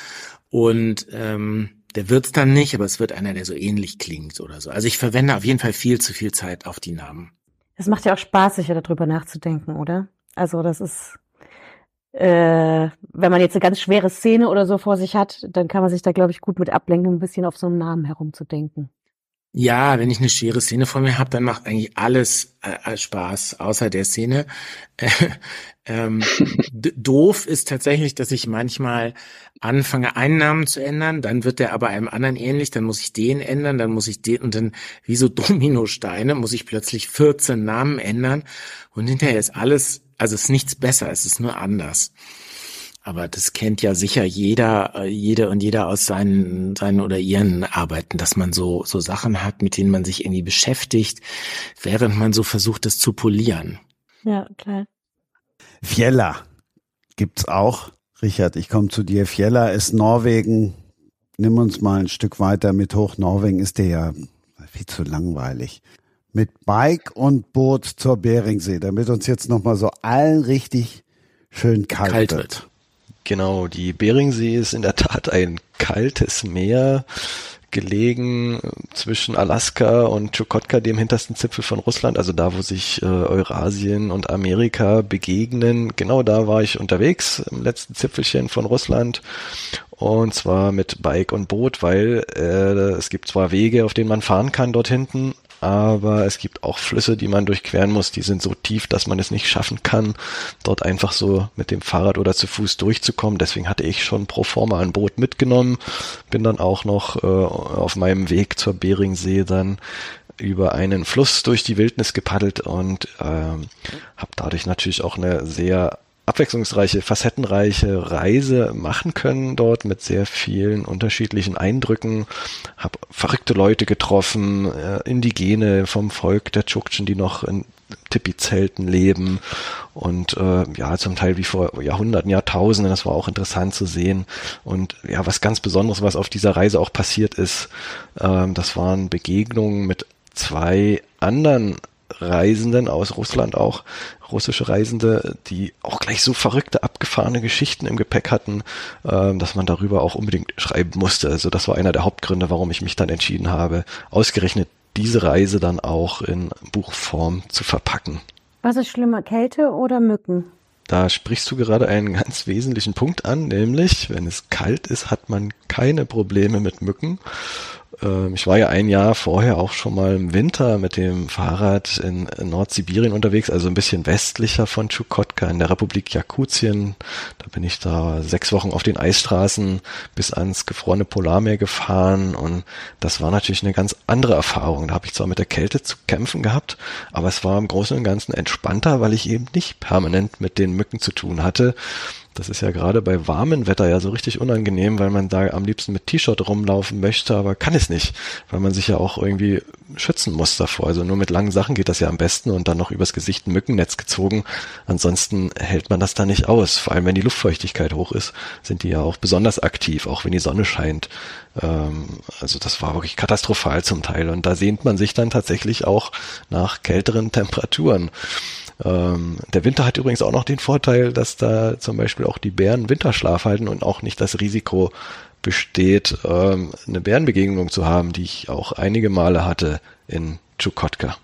[SPEAKER 3] und ähm, der wird's dann nicht, aber es wird einer, der so ähnlich klingt oder so. Also ich verwende auf jeden Fall viel zu viel Zeit auf die Namen.
[SPEAKER 5] Es macht ja auch Spaß, sich darüber nachzudenken, oder? Also das ist, äh, wenn man jetzt eine ganz schwere Szene oder so vor sich hat, dann kann man sich da, glaube ich, gut mit ablenken, ein bisschen auf so einen Namen herumzudenken.
[SPEAKER 3] Ja, wenn ich eine schwere Szene vor mir habe, dann macht eigentlich alles äh, Spaß, außer der Szene. [laughs] ähm, doof ist tatsächlich, dass ich manchmal anfange, einen Namen zu ändern, dann wird der aber einem anderen ähnlich, dann muss ich den ändern, dann muss ich den und dann wie so Dominosteine muss ich plötzlich 14 Namen ändern und hinterher ist alles, also ist nichts besser, es ist nur anders. Aber das kennt ja sicher jeder, äh, jede und jeder aus seinen, seinen oder ihren Arbeiten, dass man so, so Sachen hat, mit denen man sich irgendwie beschäftigt, während man so versucht, das zu polieren.
[SPEAKER 5] Ja, klar.
[SPEAKER 2] Fjella gibt's auch. Richard, ich komme zu dir. Fjella ist Norwegen. Nimm uns mal ein Stück weiter mit hoch. Norwegen ist dir ja viel zu langweilig. Mit Bike und Boot zur Beringsee, damit uns jetzt nochmal so allen richtig schön kalt, kalt wird. wird.
[SPEAKER 4] Genau, die Beringsee ist in der Tat ein kaltes Meer, gelegen zwischen Alaska und Chukotka, dem hintersten Zipfel von Russland, also da, wo sich äh, Eurasien und Amerika begegnen. Genau da war ich unterwegs, im letzten Zipfelchen von Russland. Und zwar mit Bike und Boot, weil äh, es gibt zwar Wege, auf denen man fahren kann dort hinten, aber es gibt auch Flüsse, die man durchqueren muss, die sind so tief, dass man es nicht schaffen kann, dort einfach so mit dem Fahrrad oder zu Fuß durchzukommen. Deswegen hatte ich schon pro forma ein Boot mitgenommen, bin dann auch noch äh, auf meinem Weg zur Beringsee dann über einen Fluss durch die Wildnis gepaddelt und ähm, habe dadurch natürlich auch eine sehr abwechslungsreiche, facettenreiche Reise machen können dort mit sehr vielen unterschiedlichen Eindrücken. Hab verrückte Leute getroffen, äh, Indigene vom Volk der Tschuktschen, die noch in Tipi-Zelten leben und äh, ja, zum Teil wie vor Jahrhunderten, Jahrtausenden, das war auch interessant zu sehen. Und ja, was ganz Besonderes, was auf dieser Reise auch passiert ist, ähm, das waren Begegnungen mit zwei anderen Reisenden aus Russland auch, russische Reisende, die auch gleich so verrückte, abgefahrene Geschichten im Gepäck hatten, äh, dass man darüber auch unbedingt schreiben musste. Also das war einer der Hauptgründe, warum ich mich dann entschieden habe, ausgerechnet diese Reise dann auch in Buchform zu verpacken.
[SPEAKER 5] Was ist schlimmer, Kälte oder Mücken?
[SPEAKER 4] Da sprichst du gerade einen ganz wesentlichen Punkt an, nämlich wenn es kalt ist, hat man keine Probleme mit Mücken. Ähm, ich war ja ein Jahr vorher auch schon mal im Winter mit dem Fahrrad in Nordsibirien unterwegs, also ein bisschen westlicher von Chukotka in der Republik Jakutien. Da bin ich da sechs Wochen auf den Eisstraßen bis ans gefrorene Polarmeer gefahren und das war natürlich eine ganz andere Erfahrung. Da habe ich zwar mit der Kälte zu kämpfen gehabt, aber es war im Großen und Ganzen entspannter, weil ich eben nicht permanent mit den Mücken zu tun hatte das ist ja gerade bei warmem Wetter ja so richtig unangenehm, weil man da am liebsten mit T-Shirt rumlaufen möchte, aber kann es nicht, weil man sich ja auch irgendwie schützen muss davor. Also nur mit langen Sachen geht das ja am besten und dann noch übers Gesicht ein Mückennetz gezogen. Ansonsten hält man das da nicht aus. Vor allem wenn die Luftfeuchtigkeit hoch ist, sind die ja auch besonders aktiv, auch wenn die Sonne scheint. Ähm, also das war wirklich katastrophal zum Teil und da sehnt man sich dann tatsächlich auch nach kälteren Temperaturen. Ähm, der Winter hat übrigens auch noch den Vorteil, dass da zum Beispiel auch die Bären Winterschlaf halten und auch nicht das Risiko besteht, ähm, eine Bärenbegegnung zu haben, die ich auch einige Male hatte in Chukotka.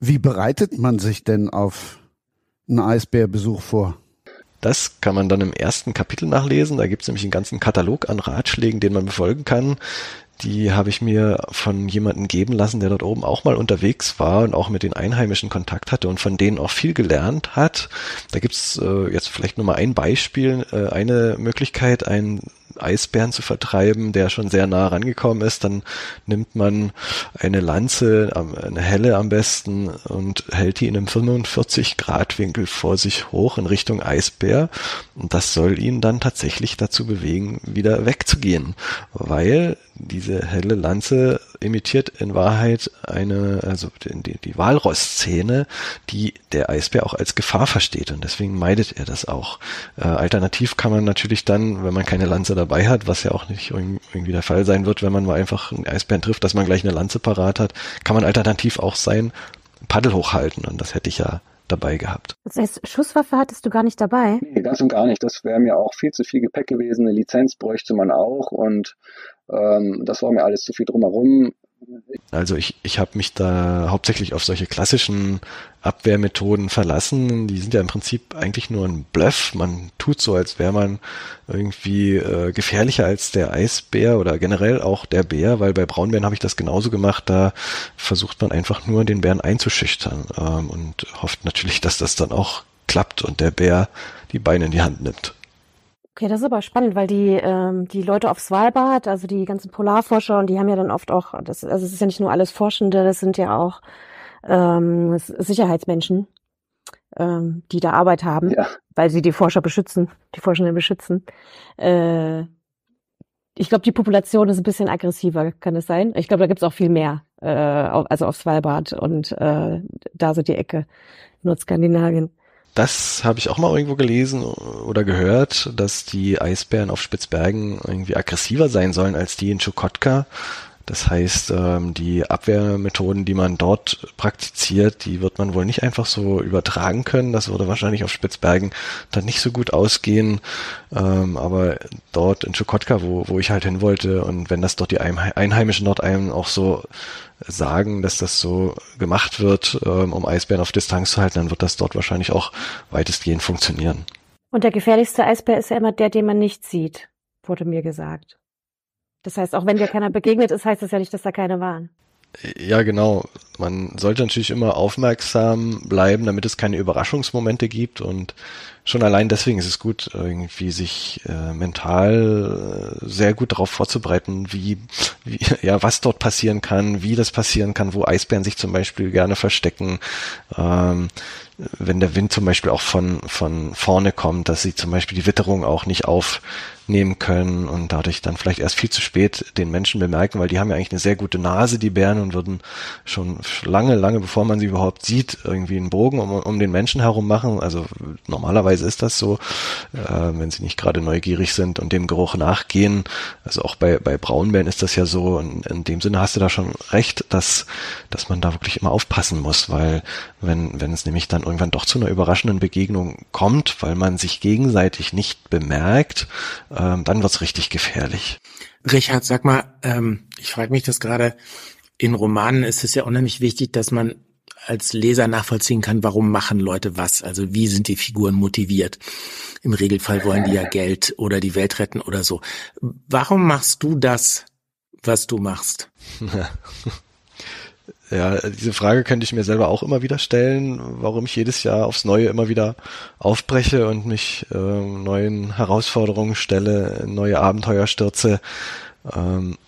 [SPEAKER 2] Wie bereitet man sich denn auf einen Eisbärbesuch vor?
[SPEAKER 4] Das kann man dann im ersten Kapitel nachlesen. Da gibt es nämlich einen ganzen Katalog an Ratschlägen, den man befolgen kann. Die habe ich mir von jemandem geben lassen, der dort oben auch mal unterwegs war und auch mit den Einheimischen Kontakt hatte und von denen auch viel gelernt hat. Da gibt's äh, jetzt vielleicht nur mal ein Beispiel. Äh, eine Möglichkeit, ein Eisbären zu vertreiben, der schon sehr nah rangekommen ist, dann nimmt man eine Lanze, eine helle am besten und hält die in einem 45 Grad Winkel vor sich hoch in Richtung Eisbär und das soll ihn dann tatsächlich dazu bewegen, wieder wegzugehen, weil diese helle Lanze imitiert in Wahrheit eine, also die, die Walross-Szene, die der Eisbär auch als Gefahr versteht und deswegen meidet er das auch. Äh, alternativ kann man natürlich dann, wenn man keine Lanze dabei hat, was ja auch nicht irgendwie der Fall sein wird, wenn man mal einfach einen Eisbären trifft, dass man gleich eine Lanze parat hat, kann man alternativ auch sein Paddel hochhalten und das hätte ich ja dabei gehabt.
[SPEAKER 5] Das heißt, Schusswaffe hattest du gar nicht dabei?
[SPEAKER 6] Nee, ganz und gar nicht. Das wäre mir auch viel zu viel Gepäck gewesen. Eine Lizenz bräuchte man auch und ähm, das war mir alles zu viel drumherum.
[SPEAKER 4] Also ich, ich habe mich da hauptsächlich auf solche klassischen Abwehrmethoden verlassen. Die sind ja im Prinzip eigentlich nur ein Bluff. Man tut so, als wäre man irgendwie äh, gefährlicher als der Eisbär oder generell auch der Bär, weil bei Braunbären habe ich das genauso gemacht. Da versucht man einfach nur den Bären einzuschüchtern ähm, und hofft natürlich, dass das dann auch klappt und der Bär die Beine in die Hand nimmt.
[SPEAKER 5] Okay, das ist aber spannend, weil die, ähm, die Leute auf Svalbard, also die ganzen Polarforscher, und die haben ja dann oft auch, das, also es ist ja nicht nur alles Forschende, das sind ja auch ähm, Sicherheitsmenschen, ähm, die da Arbeit haben, ja. weil sie die Forscher beschützen, die Forschenden beschützen. Äh, ich glaube, die Population ist ein bisschen aggressiver, kann es sein? Ich glaube, da gibt es auch viel mehr, äh, also auf Svalbard und äh, da so die Ecke, Nordskandinavien.
[SPEAKER 4] Das habe ich auch mal irgendwo gelesen oder gehört, dass die Eisbären auf Spitzbergen irgendwie aggressiver sein sollen als die in Chukotka. Das heißt, ähm, die Abwehrmethoden, die man dort praktiziert, die wird man wohl nicht einfach so übertragen können. Das würde wahrscheinlich auf Spitzbergen dann nicht so gut ausgehen. Ähm, aber dort in Chukotka, wo, wo ich halt hin wollte, und wenn das dort die Einheimischen dort einem auch so sagen, dass das so gemacht wird, ähm, um Eisbären auf Distanz zu halten, dann wird das dort wahrscheinlich auch weitestgehend funktionieren.
[SPEAKER 5] Und der gefährlichste Eisbär ist ja immer der, den man nicht sieht, wurde mir gesagt. Das heißt, auch wenn dir keiner begegnet ist, heißt das ja nicht, dass da keine waren.
[SPEAKER 4] Ja, genau. Man sollte natürlich immer aufmerksam bleiben, damit es keine Überraschungsmomente gibt und schon allein deswegen ist es gut, irgendwie sich äh, mental äh, sehr gut darauf vorzubereiten, wie, wie, [laughs] ja, was dort passieren kann, wie das passieren kann, wo Eisbären sich zum Beispiel gerne verstecken, ähm, wenn der Wind zum Beispiel auch von, von vorne kommt, dass sie zum Beispiel die Witterung auch nicht aufnehmen können und dadurch dann vielleicht erst viel zu spät den Menschen bemerken, weil die haben ja eigentlich eine sehr gute Nase, die Bären, und würden schon lange, lange bevor man sie überhaupt sieht, irgendwie einen Bogen um, um den Menschen herum machen. Also normalerweise ist das so, äh, wenn sie nicht gerade neugierig sind und dem Geruch nachgehen. Also auch bei, bei Braunbären ist das ja so. Und in dem Sinne hast du da schon recht, dass, dass man da wirklich immer aufpassen muss, weil wenn, wenn es nämlich dann irgendwann doch zu einer überraschenden Begegnung kommt, weil man sich gegenseitig nicht bemerkt, ähm, dann wird's richtig gefährlich.
[SPEAKER 3] Richard, sag mal, ähm, ich frage mich das gerade, in Romanen ist es ja unheimlich wichtig, dass man als Leser nachvollziehen kann, warum machen Leute was, also wie sind die Figuren motiviert. Im Regelfall wollen die ja Geld oder die Welt retten oder so. Warum machst du das, was du machst? [laughs]
[SPEAKER 4] Ja, diese Frage könnte ich mir selber auch immer wieder stellen, warum ich jedes Jahr aufs Neue immer wieder aufbreche und mich äh, neuen Herausforderungen stelle, neue Abenteuer stürze. Ähm,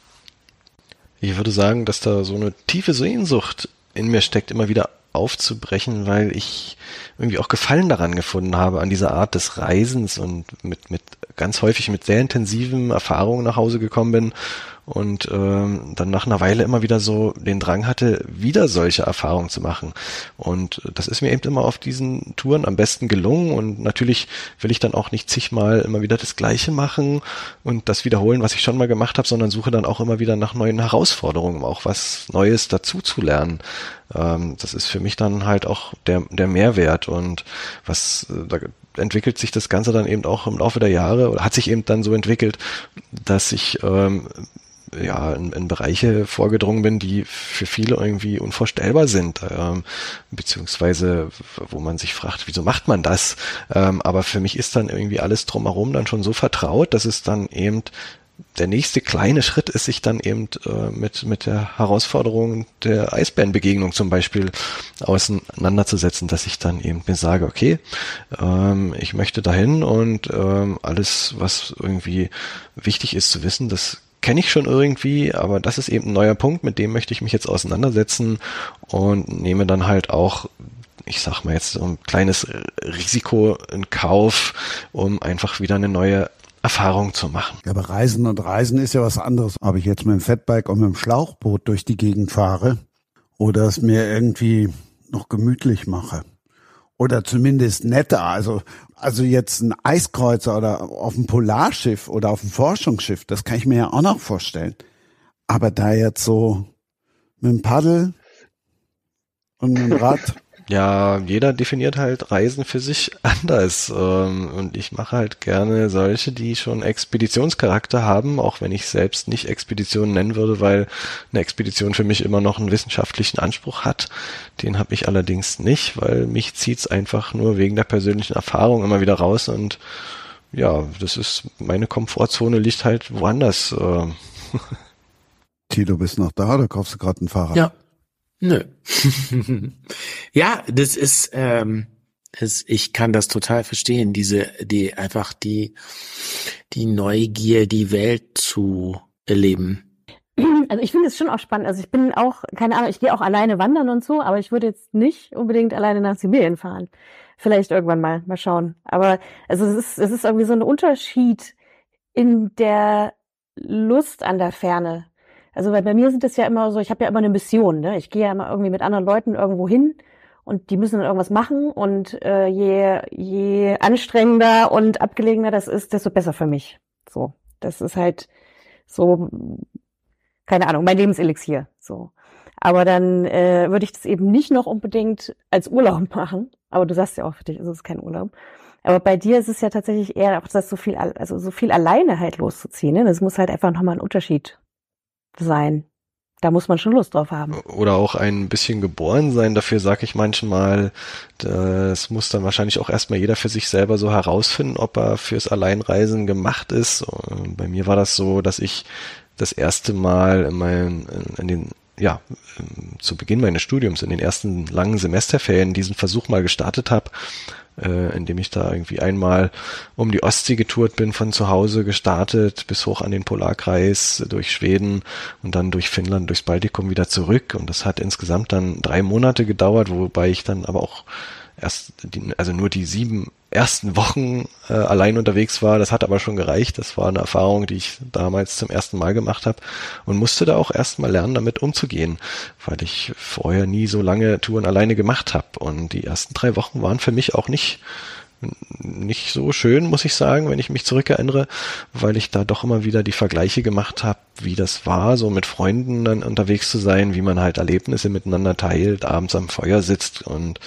[SPEAKER 4] ich würde sagen, dass da so eine tiefe Sehnsucht in mir steckt, immer wieder aufzubrechen, weil ich irgendwie auch Gefallen daran gefunden habe, an dieser Art des Reisens und mit, mit ganz häufig mit sehr intensiven Erfahrungen nach Hause gekommen bin und ähm, dann nach einer Weile immer wieder so den Drang hatte, wieder solche Erfahrungen zu machen. Und das ist mir eben immer auf diesen Touren am besten gelungen und natürlich will ich dann auch nicht zigmal immer wieder das Gleiche machen und das wiederholen, was ich schon mal gemacht habe, sondern suche dann auch immer wieder nach neuen Herausforderungen, um auch was Neues dazu zu lernen. Ähm, das ist für mich dann halt auch der, der Mehrwert und was äh, da entwickelt sich das Ganze dann eben auch im Laufe der Jahre oder hat sich eben dann so entwickelt, dass ich ähm, ja, in, in Bereiche vorgedrungen bin, die für viele irgendwie unvorstellbar sind, ähm, beziehungsweise wo man sich fragt, wieso macht man das? Ähm, aber für mich ist dann irgendwie alles drumherum dann schon so vertraut, dass es dann eben der nächste kleine Schritt ist, sich dann eben äh, mit, mit der Herausforderung der Eisbärenbegegnung zum Beispiel auseinanderzusetzen, dass ich dann eben mir sage, okay, ähm, ich möchte dahin und ähm, alles, was irgendwie wichtig ist zu wissen, das kenne ich schon irgendwie, aber das ist eben ein neuer Punkt, mit dem möchte ich mich jetzt auseinandersetzen und nehme dann halt auch ich sag mal jetzt so ein kleines Risiko in Kauf, um einfach wieder eine neue Erfahrung zu machen.
[SPEAKER 2] Ja, aber Reisen und Reisen ist ja was anderes. Ob ich jetzt mit dem Fatbike und mit dem Schlauchboot durch die Gegend fahre oder es mir irgendwie noch gemütlich mache. Oder zumindest netter. Also, also jetzt ein Eiskreuzer oder auf dem Polarschiff oder auf dem Forschungsschiff, das kann ich mir ja auch noch vorstellen. Aber da jetzt so mit dem Paddel und mit dem Rad. [laughs]
[SPEAKER 4] Ja, jeder definiert halt Reisen für sich [laughs] anders. Ähm, und ich mache halt gerne solche, die schon Expeditionscharakter haben, auch wenn ich selbst nicht Expedition nennen würde, weil eine Expedition für mich immer noch einen wissenschaftlichen Anspruch hat. Den habe ich allerdings nicht, weil mich zieht's einfach nur wegen der persönlichen Erfahrung immer wieder raus und ja, das ist, meine Komfortzone liegt halt woanders. Ähm. [laughs]
[SPEAKER 2] Tilo, bist du noch da oder kaufst du gerade ein Fahrrad?
[SPEAKER 3] Ja, Nö. [laughs] ja, das ist, ähm, es, ich kann das total verstehen, diese, die einfach die, die Neugier, die Welt zu erleben.
[SPEAKER 5] Also ich finde es schon auch spannend. Also ich bin auch, keine Ahnung, ich gehe auch alleine wandern und so, aber ich würde jetzt nicht unbedingt alleine nach Sibirien fahren. Vielleicht irgendwann mal, mal schauen. Aber also es ist, es ist irgendwie so ein Unterschied in der Lust an der Ferne, also bei, bei mir sind es ja immer so, ich habe ja immer eine Mission. Ne? Ich gehe ja immer irgendwie mit anderen Leuten irgendwo hin und die müssen dann irgendwas machen und äh, je, je anstrengender und abgelegener das ist, desto besser für mich. So, das ist halt so, keine Ahnung, mein Lebenselixier. So. Aber dann äh, würde ich das eben nicht noch unbedingt als Urlaub [laughs] machen. Aber du sagst ja auch für dich, ist es kein Urlaub. Aber bei dir ist es ja tatsächlich eher auch das so viel, also so viel alleine halt loszuziehen. Ne? Das muss halt einfach nochmal ein Unterschied sein. Da muss man schon Lust drauf haben.
[SPEAKER 4] Oder auch ein bisschen geboren sein. Dafür sage ich manchmal, das muss dann wahrscheinlich auch erstmal jeder für sich selber so herausfinden, ob er fürs Alleinreisen gemacht ist. Bei mir war das so, dass ich das erste Mal in, meinen, in den ja, zu Beginn meines Studiums, in den ersten langen Semesterferien diesen Versuch mal gestartet habe, äh, indem ich da irgendwie einmal um die Ostsee getourt bin, von zu Hause gestartet, bis hoch an den Polarkreis, durch Schweden und dann durch Finnland, durchs Baltikum wieder zurück. Und das hat insgesamt dann drei Monate gedauert, wobei ich dann aber auch erst, die, also nur die sieben ersten Wochen äh, allein unterwegs war. Das hat aber schon gereicht. Das war eine Erfahrung, die ich damals zum ersten Mal gemacht habe und musste da auch erstmal lernen, damit umzugehen, weil ich vorher nie so lange Touren alleine gemacht habe. Und die ersten drei Wochen waren für mich auch nicht nicht so schön, muss ich sagen, wenn ich mich zurückerinnere, weil ich da doch immer wieder die Vergleiche gemacht habe, wie das war, so mit Freunden dann unterwegs zu sein, wie man halt Erlebnisse miteinander teilt, abends am Feuer sitzt und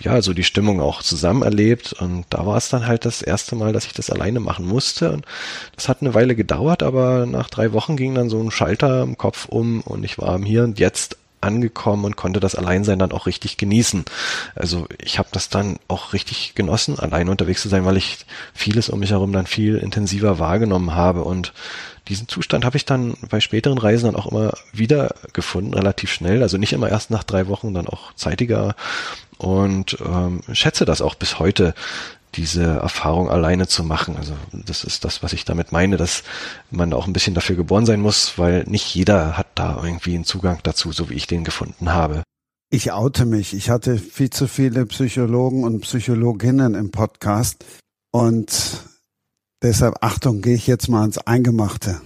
[SPEAKER 4] ja, so die Stimmung auch zusammen erlebt. Und da war es dann halt das erste Mal, dass ich das alleine machen musste. Und das hat eine Weile gedauert, aber nach drei Wochen ging dann so ein Schalter im Kopf um und ich war Hier und Jetzt angekommen und konnte das Alleinsein dann auch richtig genießen. Also ich habe das dann auch richtig genossen, allein unterwegs zu sein, weil ich vieles um mich herum dann viel intensiver wahrgenommen habe und diesen Zustand habe ich dann bei späteren Reisen dann auch immer wieder gefunden, relativ schnell. Also nicht immer erst nach drei Wochen, dann auch zeitiger und ähm, schätze das auch bis heute, diese Erfahrung alleine zu machen. Also das ist das, was ich damit meine, dass man auch ein bisschen dafür geboren sein muss, weil nicht jeder hat da irgendwie einen Zugang dazu, so wie ich den gefunden habe.
[SPEAKER 2] Ich oute mich. Ich hatte viel zu viele Psychologen und Psychologinnen im Podcast und deshalb Achtung, gehe ich jetzt mal ans Eingemachte.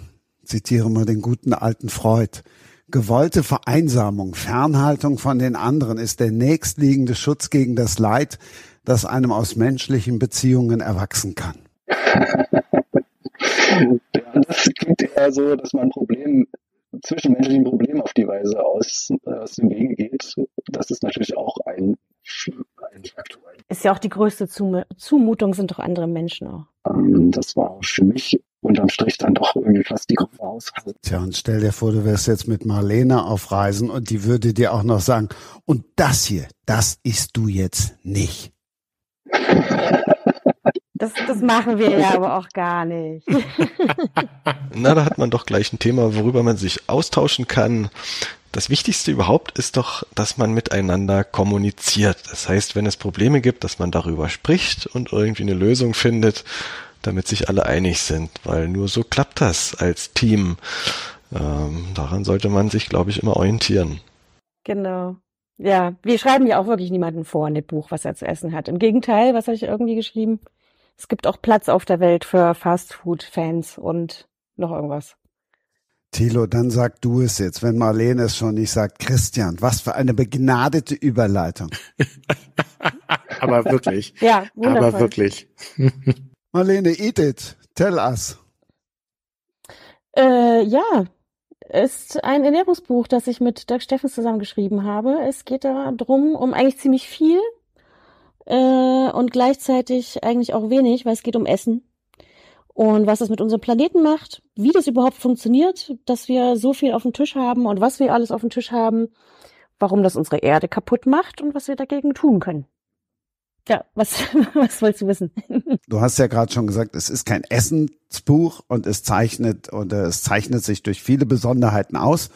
[SPEAKER 2] zitiere mal den guten alten Freud. Gewollte Vereinsamung, Fernhaltung von den anderen ist der nächstliegende Schutz gegen das Leid, das einem aus menschlichen Beziehungen erwachsen kann. [laughs]
[SPEAKER 6] das klingt eher so, dass man Problem, zwischenmenschlichen Problem auf die Weise aus, aus dem Wege geht. Das ist natürlich auch ein, ein
[SPEAKER 5] Faktor. Ist ja auch die größte Zumutung, sind doch andere Menschen auch.
[SPEAKER 6] Ähm, das war für mich unterm Strich dann doch irgendwie fast die Gruppe aus.
[SPEAKER 2] Tja, und stell dir vor, du wärst jetzt mit Marlene auf Reisen und die würde dir auch noch sagen, und das hier, das isst du jetzt nicht.
[SPEAKER 5] Das, das machen wir ja aber auch gar nicht. [laughs]
[SPEAKER 4] Na, da hat man doch gleich ein Thema, worüber man sich austauschen kann. Das Wichtigste überhaupt ist doch, dass man miteinander kommuniziert. Das heißt, wenn es Probleme gibt, dass man darüber spricht und irgendwie eine Lösung findet, damit sich alle einig sind, weil nur so klappt das als Team. Ähm, daran sollte man sich, glaube ich, immer orientieren.
[SPEAKER 5] Genau. Ja, wir schreiben ja auch wirklich niemanden vor in dem Buch, was er zu essen hat. Im Gegenteil, was habe ich irgendwie geschrieben? Es gibt auch Platz auf der Welt für Fastfood-Fans und noch irgendwas.
[SPEAKER 2] Thilo, dann sag du es jetzt, wenn Marlene es schon nicht sagt. Christian, was für eine begnadete Überleitung. [laughs]
[SPEAKER 3] Aber wirklich.
[SPEAKER 5] Ja, wundervoll.
[SPEAKER 3] Aber wirklich.
[SPEAKER 2] Marlene, eat it. Tell us.
[SPEAKER 5] Äh, ja, ist ein Ernährungsbuch, das ich mit Dirk Steffens zusammengeschrieben habe. Es geht darum, um eigentlich ziemlich viel äh, und gleichzeitig eigentlich auch wenig, weil es geht um Essen und was das mit unserem Planeten macht, wie das überhaupt funktioniert, dass wir so viel auf dem Tisch haben und was wir alles auf dem Tisch haben, warum das unsere Erde kaputt macht und was wir dagegen tun können. Ja, was, [laughs] was wolltest du wissen?
[SPEAKER 2] Du hast ja gerade schon gesagt, es ist kein Essensbuch und es zeichnet oder es zeichnet sich durch viele Besonderheiten aus.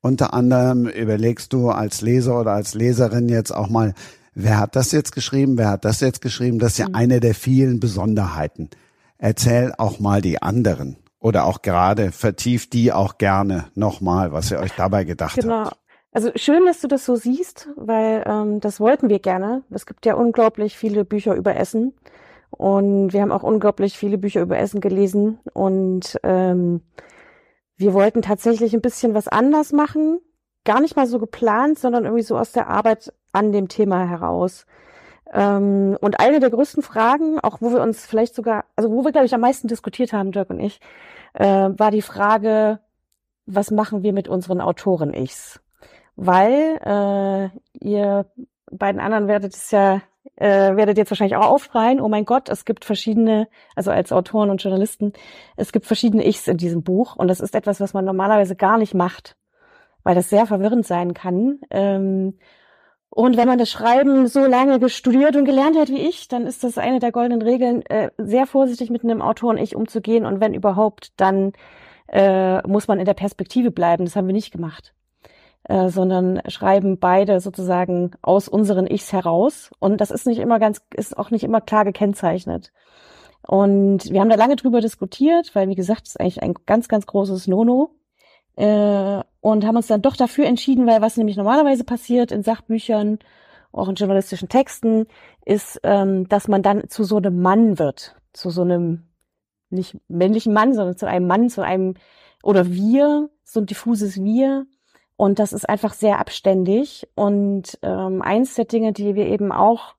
[SPEAKER 2] Unter anderem überlegst du als Leser oder als Leserin jetzt auch mal, wer hat das jetzt geschrieben, wer hat das jetzt geschrieben? Das ist ja mhm. eine der vielen Besonderheiten. Erzähl auch mal die anderen oder auch gerade vertieft die auch gerne nochmal, was ihr euch dabei gedacht genau. habt.
[SPEAKER 5] Also schön, dass du das so siehst, weil ähm, das wollten wir gerne. Es gibt ja unglaublich viele Bücher über Essen und wir haben auch unglaublich viele Bücher über Essen gelesen und ähm, wir wollten tatsächlich ein bisschen was anders machen, gar nicht mal so geplant, sondern irgendwie so aus der Arbeit an dem Thema heraus. Ähm, und eine der größten Fragen, auch wo wir uns vielleicht sogar, also wo wir, glaube ich, am meisten diskutiert haben, Dirk und ich, äh, war die Frage, was machen wir mit unseren Autoren-Ichs? Weil äh, ihr beiden anderen werdet es ja, äh, werdet jetzt wahrscheinlich auch aufschreien, oh mein Gott, es gibt verschiedene, also als Autoren und Journalisten, es gibt verschiedene Ichs in diesem Buch und das ist etwas, was man normalerweise gar nicht macht, weil das sehr verwirrend sein kann. Ähm, und wenn man das Schreiben so lange studiert und gelernt hat wie ich, dann ist das eine der goldenen Regeln, äh, sehr vorsichtig mit einem Autoren-Ich umzugehen. Und wenn überhaupt, dann äh, muss man in der Perspektive bleiben. Das haben wir nicht gemacht. Äh, sondern schreiben beide sozusagen aus unseren Ichs heraus. Und das ist nicht immer ganz, ist auch nicht immer klar gekennzeichnet. Und wir haben da lange drüber diskutiert, weil, wie gesagt, ist eigentlich ein ganz, ganz großes Nono. Äh, und haben uns dann doch dafür entschieden, weil was nämlich normalerweise passiert in Sachbüchern, auch in journalistischen Texten, ist, ähm, dass man dann zu so einem Mann wird, zu so einem nicht männlichen Mann, sondern zu einem Mann, zu einem oder wir, so ein diffuses Wir. Und das ist einfach sehr abständig. Und ähm, eins der Dinge, die wir eben auch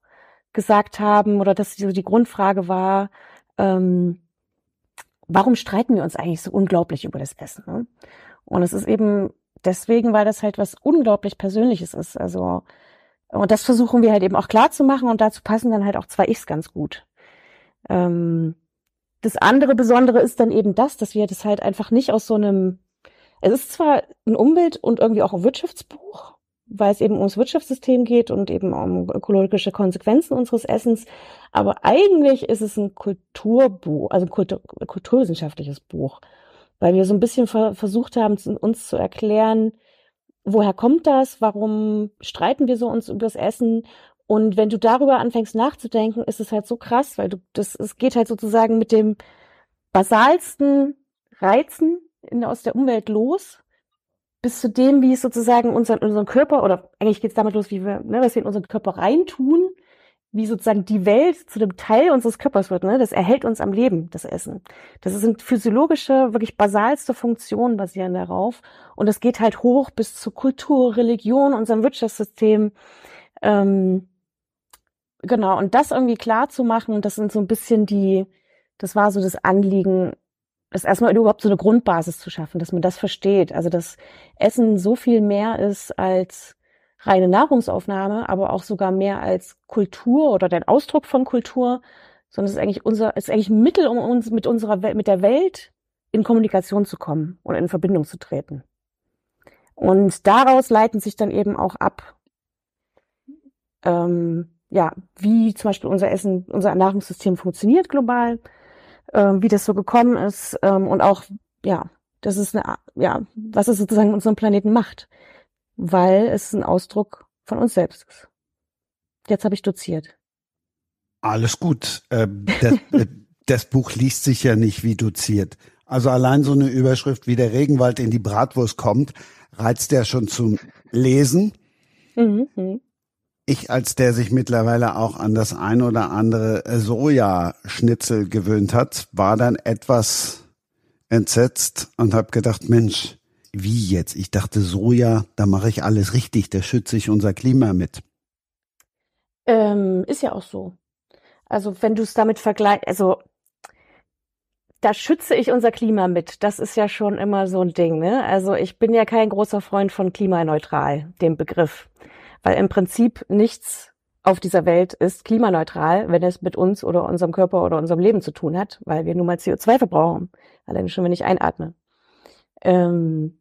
[SPEAKER 5] gesagt haben, oder dass so die Grundfrage war, ähm, warum streiten wir uns eigentlich so unglaublich über das Essen? Ne? Und es ist eben deswegen, weil das halt was unglaublich Persönliches ist. Also, und das versuchen wir halt eben auch klar zu machen und dazu passen dann halt auch zwei Ichs ganz gut. Ähm, das andere Besondere ist dann eben das, dass wir das halt einfach nicht aus so einem, es ist zwar ein Umwelt- und irgendwie auch ein Wirtschaftsbuch, weil es eben ums Wirtschaftssystem geht und eben um ökologische Konsequenzen unseres Essens, aber eigentlich ist es ein Kulturbuch, also ein Kultur, kulturwissenschaftliches Buch weil wir so ein bisschen ver versucht haben, uns zu erklären, woher kommt das, warum streiten wir so uns übers Essen? Und wenn du darüber anfängst nachzudenken, ist es halt so krass, weil du das es geht halt sozusagen mit dem basalsten Reizen in, aus der Umwelt los bis zu dem, wie es sozusagen unseren, unseren Körper oder eigentlich geht es damit los, wie wir, ne, was wir in unseren Körper reintun, wie sozusagen die Welt zu dem Teil unseres Körpers wird. Ne? Das erhält uns am Leben, das Essen. Das sind physiologische, wirklich basalste Funktionen basieren darauf. Und es geht halt hoch bis zur Kultur, Religion, unserem Wirtschaftssystem. Ähm, genau, und das irgendwie klar zu machen, das sind so ein bisschen die, das war so das Anliegen, das erstmal überhaupt so eine Grundbasis zu schaffen, dass man das versteht. Also dass Essen so viel mehr ist als reine Nahrungsaufnahme, aber auch sogar mehr als Kultur oder den Ausdruck von Kultur, sondern es ist eigentlich unser, es ist eigentlich ein Mittel, um uns mit unserer Welt, mit der Welt in Kommunikation zu kommen und in Verbindung zu treten. Und daraus leiten sich dann eben auch ab, ähm, ja, wie zum Beispiel unser Essen, unser Nahrungssystem funktioniert global, ähm, wie das so gekommen ist ähm, und auch, ja, das ist eine, ja, was es sozusagen unseren Planeten macht weil es ein Ausdruck von uns selbst ist. Jetzt habe ich doziert.
[SPEAKER 2] Alles gut. Ähm, das, [laughs] äh, das Buch liest sich ja nicht wie doziert. Also allein so eine Überschrift wie der Regenwald in die Bratwurst kommt, reizt ja schon zum Lesen. Mhm. Ich als der sich mittlerweile auch an das ein oder andere Sojaschnitzel gewöhnt hat, war dann etwas entsetzt und habe gedacht, Mensch, wie jetzt? Ich dachte Soja, da mache ich alles richtig, da schütze ich unser Klima mit.
[SPEAKER 5] Ähm, ist ja auch so. Also wenn du es damit vergleichst, also da schütze ich unser Klima mit. Das ist ja schon immer so ein Ding. Ne? Also ich bin ja kein großer Freund von klimaneutral, dem Begriff, weil im Prinzip nichts auf dieser Welt ist klimaneutral, wenn es mit uns oder unserem Körper oder unserem Leben zu tun hat, weil wir nun mal CO2 verbrauchen, allein schon wenn ich einatme. Ähm,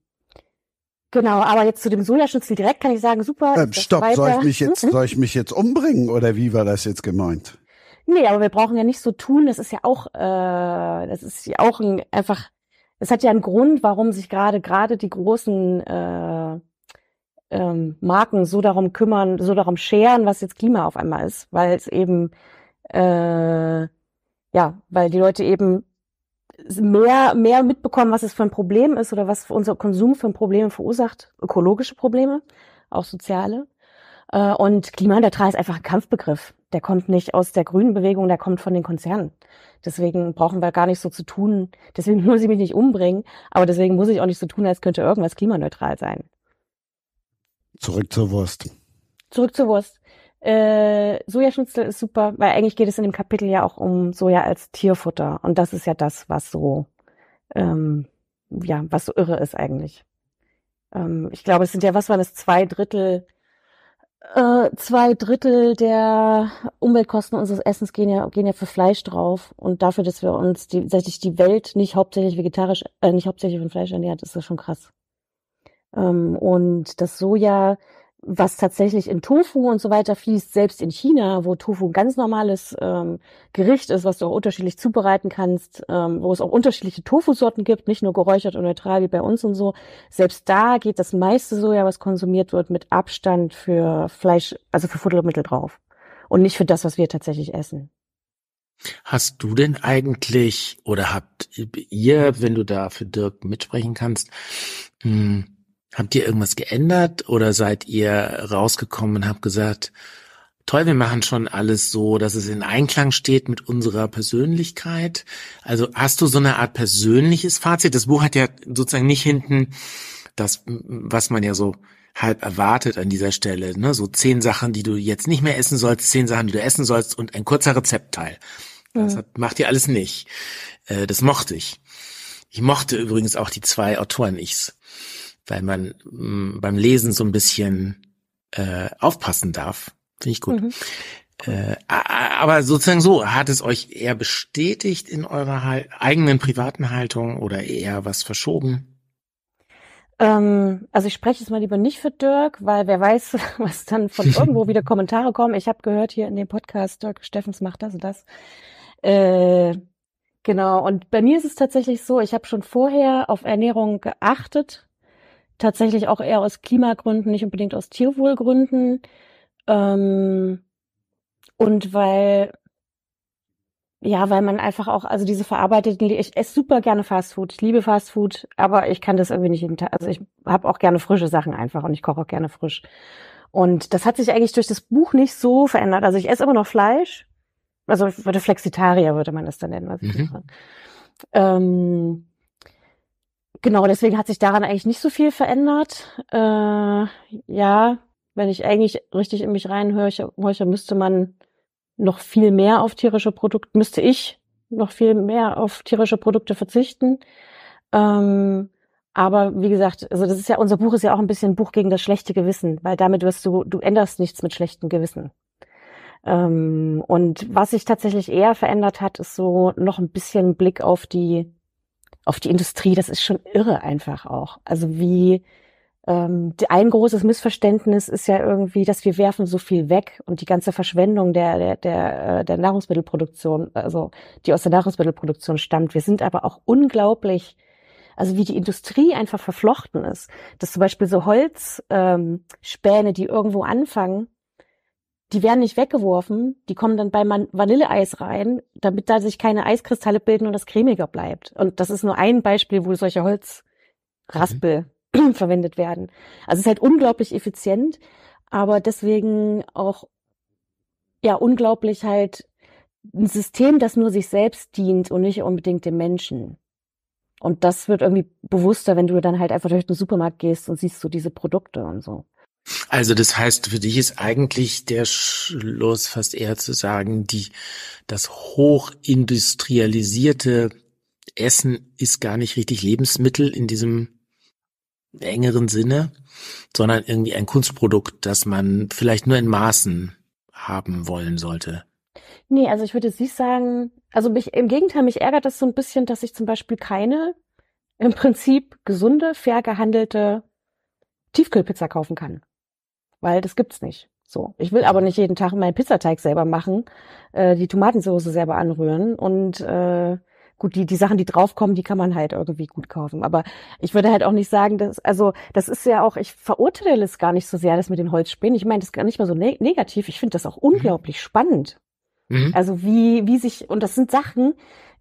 [SPEAKER 5] Genau, aber jetzt zu dem Sojaschnitzel direkt kann ich sagen, super.
[SPEAKER 2] Ähm, stopp, soll ich mich jetzt, soll ich mich jetzt umbringen oder wie war das jetzt gemeint?
[SPEAKER 5] Nee, aber wir brauchen ja nicht so tun, das ist ja auch, äh, das ist ja auch ein, einfach, es hat ja einen Grund, warum sich gerade, gerade die großen äh, ähm, Marken so darum kümmern, so darum scheren, was jetzt Klima auf einmal ist, weil es eben, äh, ja, weil die Leute eben mehr, mehr mitbekommen, was es für ein Problem ist oder was unser Konsum für ein Problem verursacht. Ökologische Probleme, auch soziale. Äh, und klimaneutral ist einfach ein Kampfbegriff. Der kommt nicht aus der grünen Bewegung, der kommt von den Konzernen. Deswegen brauchen wir gar nicht so zu tun. Deswegen [laughs] muss ich mich nicht umbringen, aber deswegen muss ich auch nicht so tun, als könnte irgendwas klimaneutral sein.
[SPEAKER 2] Zurück zur Wurst.
[SPEAKER 5] Zurück zur Wurst. Äh, Sojaschnitzel ist super, weil eigentlich geht es in dem Kapitel ja auch um Soja als Tierfutter. Und das ist ja das, was so, ähm, ja, was so irre ist eigentlich. Ähm, ich glaube, es sind ja, was waren das, zwei Drittel, äh, zwei Drittel der Umweltkosten unseres Essens gehen ja, gehen ja für Fleisch drauf. Und dafür, dass wir uns die, tatsächlich die Welt nicht hauptsächlich vegetarisch, äh, nicht hauptsächlich von Fleisch ernährt, ist das schon krass. Ähm, und das Soja, was tatsächlich in Tofu und so weiter fließt, selbst in China, wo Tofu ein ganz normales ähm, Gericht ist, was du auch unterschiedlich zubereiten kannst, ähm, wo es auch unterschiedliche Tofu-Sorten gibt, nicht nur geräuchert und neutral wie bei uns und so. Selbst da geht das meiste Soja, was konsumiert wird, mit Abstand für Fleisch, also für Futtermittel drauf und nicht für das, was wir tatsächlich essen.
[SPEAKER 3] Hast du denn eigentlich oder habt ihr, wenn du da für Dirk mitsprechen kannst, mh, hm, Habt ihr irgendwas geändert oder seid ihr rausgekommen und habt gesagt, toll, wir machen schon alles so, dass es in Einklang steht mit unserer Persönlichkeit? Also hast du so eine Art persönliches Fazit? Das Buch hat ja sozusagen nicht hinten das, was man ja so halb erwartet an dieser Stelle, ne? So zehn Sachen, die du jetzt nicht mehr essen sollst, zehn Sachen, die du essen sollst und ein kurzer Rezeptteil. Das hat, macht ihr alles nicht. Äh, das mochte ich. Ich mochte übrigens auch die zwei Autoren-Ichs weil man mh, mm, beim Lesen so ein bisschen äh, aufpassen darf. Finde ich gut. Mhm. Äh, aber sozusagen so, hat es euch eher bestätigt in eurer Hal eigenen privaten Haltung oder eher was verschoben?
[SPEAKER 5] Ähm, also ich spreche jetzt mal lieber nicht für Dirk, weil wer weiß, [laughs] was dann von irgendwo [laughs] wieder Kommentare kommen. Ich habe gehört hier in dem Podcast, Dirk Steffens macht das und das. Äh, genau, und bei mir ist es tatsächlich so, ich habe schon vorher auf Ernährung geachtet, tatsächlich auch eher aus Klimagründen, nicht unbedingt aus Tierwohlgründen. Ähm, und weil, ja, weil man einfach auch, also diese verarbeiteten, ich esse super gerne Fastfood, ich liebe Fastfood, aber ich kann das irgendwie nicht jeden Tag, also ich habe auch gerne frische Sachen einfach und ich koche auch gerne frisch. Und das hat sich eigentlich durch das Buch nicht so verändert. Also ich esse immer noch Fleisch. Also ich würde Flexitarier, würde man das dann nennen, was ich
[SPEAKER 3] Mhm.
[SPEAKER 5] mache. Ähm, genau, deswegen hat sich daran eigentlich nicht so viel verändert. Äh, ja, wenn ich eigentlich richtig in mich reinhorche, horche, müsste man noch viel mehr auf tierische Produkte, müsste ich noch viel mehr auf tierische Produkte verzichten. Ähm, aber wie gesagt, also das ist ja, unser Buch ist ja auch ein bisschen ein Buch gegen das schlechte Gewissen, weil damit wirst du, du änderst nichts mit schlechtem Gewissen. Ähm, und was sich tatsächlich eher verändert hat, ist so noch ein bisschen Blick auf die, auf die Industrie. Das ist schon irre einfach auch. Also wie, ähm, ein großes Missverständnis ist ja irgendwie, dass wir werfen so viel weg und die ganze Verschwendung der, der, der, äh, der Nahrungsmittelproduktion, also die aus der Nahrungsmittelproduktion stammt. Wir sind aber auch unglaublich, also wie die Industrie einfach verflochten ist. Dass zum Beispiel so Holzspäne, ähm, Späne, die irgendwo anfangen, die werden nicht weggeworfen, die kommen dann bei Man Vanilleeis rein, damit da sich keine Eiskristalle bilden und das cremiger bleibt. Und das ist nur ein Beispiel, wo solche Holzraspel [clears throat] verwendet werden. Also es ist halt unglaublich effizient, aber deswegen auch ja unglaublich halt ein System, das nur sich selbst dient und nicht unbedingt dem Menschen. Und das wird irgendwie bewusster, wenn du dann halt einfach durch den Supermarkt gehst und siehst so diese Produkte und so.
[SPEAKER 3] Also das heißt, für dich ist eigentlich der Schluss fast eher zu sagen, die, das hochindustrialisierte Essen ist gar nicht richtig Lebensmittel in diesem engeren Sinne, sondern irgendwie ein Kunstprodukt, das man vielleicht nur in Maßen haben wollen sollte.
[SPEAKER 5] Nee, also ich würde nicht sagen, also mich, im Gegenteil, mich ärgert das so ein bisschen, dass ich zum Beispiel keine im Prinzip gesunde, fair gehandelte Tiefkühlpizza kaufen kann. Weil das gibt's nicht. So. Ich will aber nicht jeden Tag meinen Pizzateig selber machen, äh, die Tomatensauce selber anrühren und äh, gut, die, die Sachen, die draufkommen, die kann man halt irgendwie gut kaufen. Aber ich würde halt auch nicht sagen, dass, also das ist ja auch, ich verurteile es gar nicht so sehr, das mit den Holzspänen. Ich meine, das ist gar nicht mal so ne negativ. Ich finde das auch unglaublich spannend.
[SPEAKER 3] Mhm.
[SPEAKER 5] Also wie, wie sich, und das sind Sachen,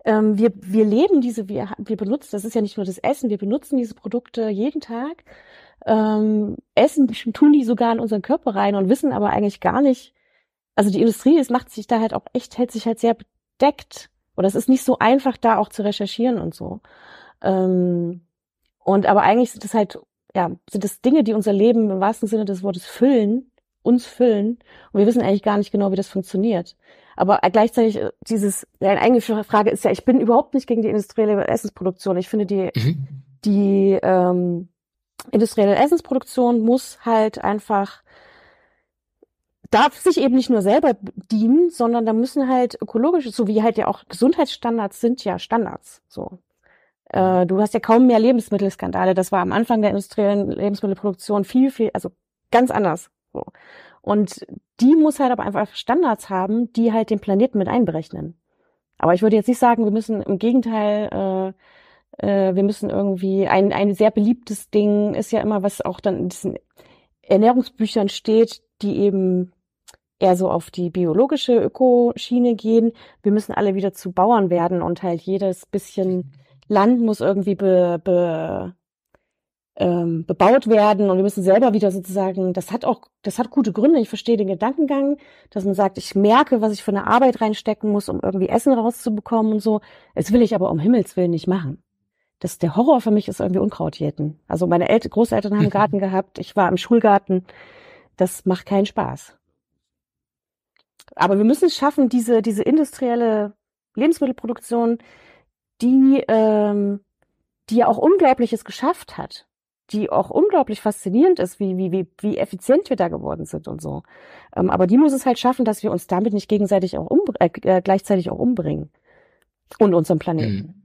[SPEAKER 5] ähm, wir, wir leben diese, wir, wir benutzen, das ist ja nicht nur das Essen, wir benutzen diese Produkte jeden Tag, ähm, essen, tun die sogar in unseren Körper rein und wissen aber eigentlich gar nicht, also die Industrie, es macht sich da halt auch echt, hält sich halt sehr bedeckt. Oder es ist nicht so einfach, da auch zu recherchieren und so. Ähm, und aber eigentlich sind es halt, ja, sind es Dinge, die unser Leben im wahrsten Sinne des Wortes füllen, uns füllen. Und wir wissen eigentlich gar nicht genau, wie das funktioniert. Aber gleichzeitig äh, dieses, ja, eine eigene Frage ist ja, ich bin überhaupt nicht gegen die industrielle Essensproduktion. Ich finde die,
[SPEAKER 3] Mhm.
[SPEAKER 5] die ähm, industrielle Essensproduktion muss halt einfach darf sich eben nicht nur selber dienen, sondern da müssen halt ökologische, so wie halt ja auch Gesundheitsstandards sind ja Standards. So, äh, du hast ja kaum mehr Lebensmittelskandale. Das war am Anfang der industriellen Lebensmittelproduktion viel, viel, also ganz anders. So. Und die muss halt aber einfach Standards haben, die halt den Planeten mit einberechnen. Aber ich würde jetzt nicht sagen, wir müssen im Gegenteil, äh, äh, wir müssen irgendwie ein, ein sehr beliebtes Ding ist ja immer, was auch dann in diesen Ernährungsbüchern steht, die eben eher so auf die biologische Ökoschiene gehen. Wir müssen alle wieder zu Bauern werden und halt jedes bisschen Land muss irgendwie be, be, ähm, bebaut werden und wir müssen selber wieder sozusagen, das hat auch, das hat gute Gründe. Ich verstehe den Gedankengang, dass man sagt, ich merke, was ich für eine Arbeit reinstecken muss, um irgendwie Essen rauszubekommen und so. Das will ich aber um Himmels Willen nicht machen. Das, der Horror für mich ist irgendwie Unkraut jäten. Also meine Eltern, Großeltern haben einen Garten gehabt, ich war im Schulgarten. Das macht keinen Spaß. Aber wir müssen es schaffen, diese, diese industrielle Lebensmittelproduktion, die, ähm, die ja auch Unglaubliches geschafft hat, die auch unglaublich faszinierend ist, wie, wie, wie, wie effizient wir da geworden sind und so. Ähm, aber die muss es halt schaffen, dass wir uns damit nicht gegenseitig auch um, äh, gleichzeitig auch umbringen. Und unseren Planeten.
[SPEAKER 3] Mhm.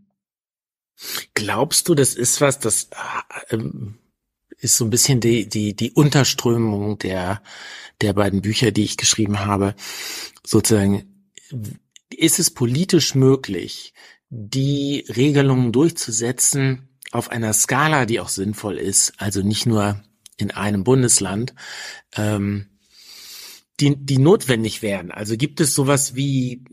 [SPEAKER 3] Glaubst du, das ist was, das ähm, ist so ein bisschen die, die, die Unterströmung der, der beiden Bücher, die ich geschrieben habe. Sozusagen, ist es politisch möglich, die Regelungen durchzusetzen auf einer Skala, die auch sinnvoll ist, also nicht nur in einem Bundesland, ähm, die, die notwendig wären. Also gibt es sowas wie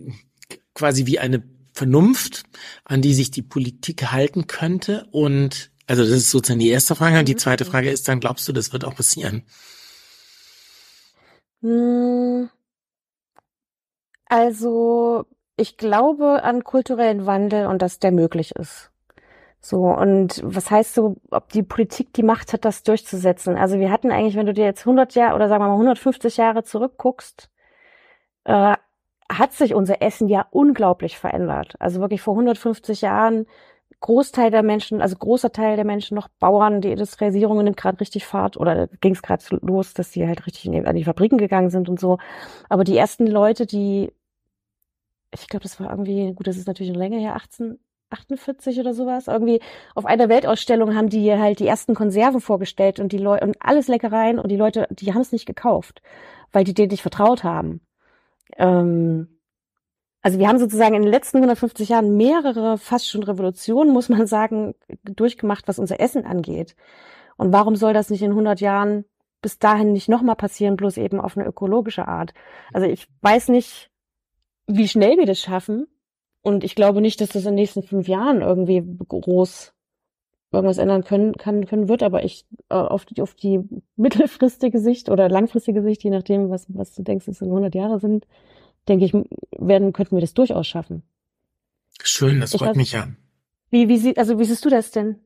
[SPEAKER 3] quasi wie eine Vernunft, an die sich die Politik halten könnte? Und also das ist sozusagen die erste Frage. Und die zweite Frage ist dann, glaubst du, das wird auch passieren?
[SPEAKER 5] Hm, also ich glaube an kulturellen Wandel und dass der möglich ist. So, und was heißt so, ob die Politik die Macht hat, das durchzusetzen? Also wir hatten eigentlich, wenn du dir jetzt 100 Jahre oder sagen wir mal 150 Jahre zurückguckst, äh, hat sich unser Essen ja unglaublich verändert. Also wirklich vor 150 Jahren Großteil der Menschen, also großer Teil der Menschen noch Bauern, die Industrialisierung nimmt gerade richtig Fahrt oder ging es gerade los, dass sie halt richtig die, an die Fabriken gegangen sind und so. Aber die ersten Leute, die, ich glaube, das war irgendwie, gut, das ist natürlich eine Länge her, 1848 oder sowas, irgendwie auf einer Weltausstellung haben die halt die ersten Konserven vorgestellt und die Leute und alles Leckereien und die Leute, die haben es nicht gekauft, weil die denen nicht vertraut haben. Ähm, also wir haben sozusagen in den letzten 150 Jahren mehrere, fast schon Revolutionen, muss man sagen, durchgemacht, was unser Essen angeht. Und warum soll das nicht in 100 Jahren bis dahin nicht nochmal passieren, bloß eben auf eine ökologische Art? Also ich weiß nicht, wie schnell wir das schaffen. Und ich glaube nicht, dass das in den nächsten fünf Jahren irgendwie groß irgendwas ändern können, kann, können wird, aber ich äh, auf, die, auf die [laughs] mittelfristige Sicht oder langfristige Sicht, je nachdem, was, was du denkst, es in 100 Jahre sind, denke ich, werden, könnten wir das durchaus schaffen.
[SPEAKER 3] Schön, das freut weiß, mich ja.
[SPEAKER 5] Wie, wie, sie, also wie siehst du das denn?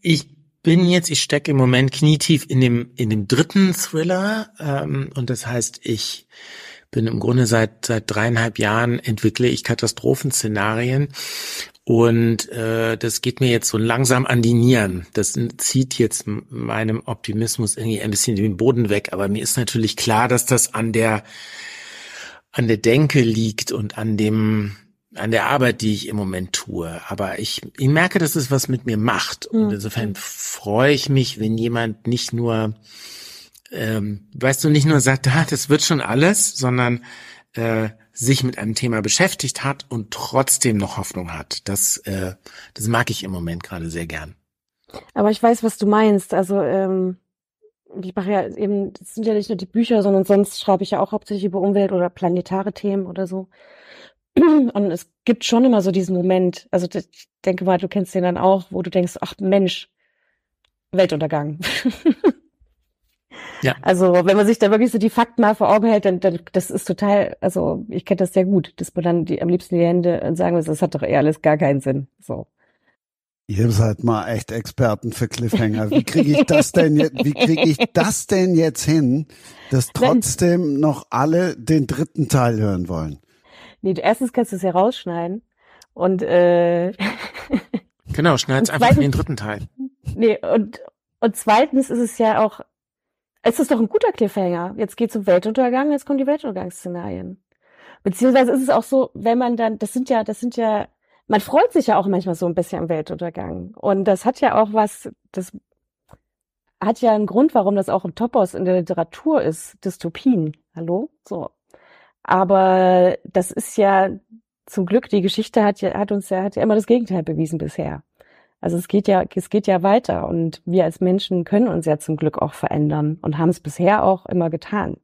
[SPEAKER 3] Ich bin jetzt, ich stecke im Moment knietief in dem, in dem dritten Thriller, ähm, und das heißt, ich bin im Grunde seit, seit dreieinhalb Jahren entwickle ich Katastrophenszenarien und äh, das geht mir jetzt so langsam an die Nieren. Das zieht jetzt meinem Optimismus irgendwie ein bisschen den Boden weg. Aber mir ist natürlich klar, dass das an der an der Denke liegt und an dem an der Arbeit, die ich im Moment tue. Aber ich, ich merke, dass es was mit mir macht. Und mhm. insofern freue ich mich, wenn jemand nicht nur, ähm, weißt du, nicht nur sagt, ah, das wird schon alles, sondern äh, sich mit einem Thema beschäftigt hat und trotzdem noch Hoffnung hat. Das, äh, das mag ich im Moment gerade sehr gern.
[SPEAKER 5] Aber ich weiß, was du meinst. Also ähm, ich mache ja eben, das sind ja nicht nur die Bücher, sondern sonst schreibe ich ja auch hauptsächlich über Umwelt oder planetare Themen oder so. Und es gibt schon immer so diesen Moment, also ich denke mal, du kennst den dann auch, wo du denkst, ach Mensch, Weltuntergang. [laughs] ja. Also wenn man sich da wirklich so die Fakten mal vor Augen hält, dann, dann das ist total, also ich kenne das sehr gut, dass man dann die am liebsten die Hände sagen muss, das hat doch eher alles gar keinen Sinn. So.
[SPEAKER 2] Ihr seid mal echt Experten für Cliffhanger. Wie kriege ich das denn jetzt, wie kriege ich das denn jetzt hin, dass trotzdem noch alle den dritten Teil hören wollen?
[SPEAKER 5] Nee, erstens kannst du es ja rausschneiden und äh, [laughs]
[SPEAKER 3] Genau, schneid's einfach in den dritten Teil.
[SPEAKER 5] Nee, und und zweitens ist es ja auch es ist doch ein guter Cliffhanger. Jetzt geht's zum Weltuntergang, jetzt kommen die Weltuntergangsszenarien. Beziehungsweise ist es auch so, wenn man dann, das sind ja, das sind ja man freut sich ja auch manchmal so ein bisschen am Weltuntergang. Und das hat ja auch was, das hat ja einen Grund, warum das auch ein Topos in der Literatur ist, Dystopien. Hallo? So. Aber das ist ja zum Glück, die Geschichte hat ja, hat uns ja, hat ja immer das Gegenteil bewiesen bisher. Also es geht ja, es geht ja weiter und wir als Menschen können uns ja zum Glück auch verändern und haben es bisher auch immer getan.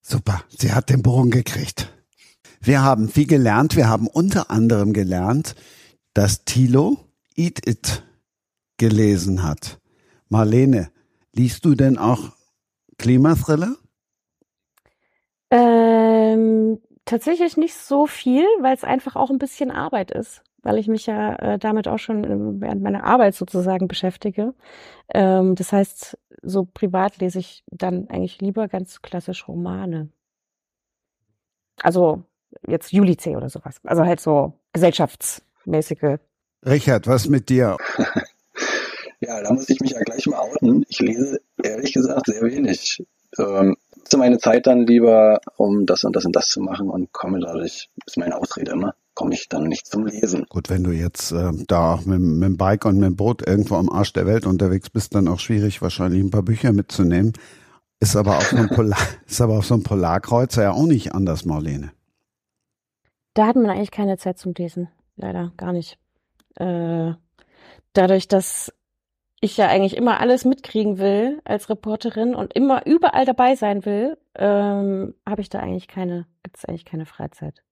[SPEAKER 2] Super, sie hat den Bogen gekriegt. Wir haben viel gelernt. Wir haben unter anderem gelernt, dass Thilo Eat It gelesen hat. Marlene, liest du denn auch Klimathriller?
[SPEAKER 5] Ähm, tatsächlich nicht so viel, weil es einfach auch ein bisschen Arbeit ist, weil ich mich ja äh, damit auch schon während meiner Arbeit sozusagen beschäftige. Ähm, das heißt, so privat lese ich dann eigentlich lieber ganz klassisch Romane. Also jetzt Julice oder sowas. Also halt so gesellschaftsmäßige.
[SPEAKER 2] Richard, was mit dir? [laughs]
[SPEAKER 6] ja, da muss ich mich ja gleich mal outen. Ich lese ehrlich gesagt sehr wenig. Ähm, zu meine Zeit dann lieber, um das und das und das zu machen und komme dadurch, ist meine Ausrede immer, komme ich dann nicht zum Lesen.
[SPEAKER 2] Gut, wenn du jetzt äh, da auch mit, mit dem Bike und mit dem Boot irgendwo am Arsch der Welt unterwegs bist, dann auch schwierig, wahrscheinlich ein paar Bücher mitzunehmen. Ist aber auf so einem, [laughs] Polar, ist aber auf so einem Polarkreuzer ja auch nicht anders, Marlene.
[SPEAKER 5] Da hat man eigentlich keine Zeit zum Lesen. Leider gar nicht. Äh, dadurch, dass ich ja eigentlich immer alles mitkriegen will als Reporterin und immer überall dabei sein will, ähm, habe ich da eigentlich keine, gibt es eigentlich keine Freizeit.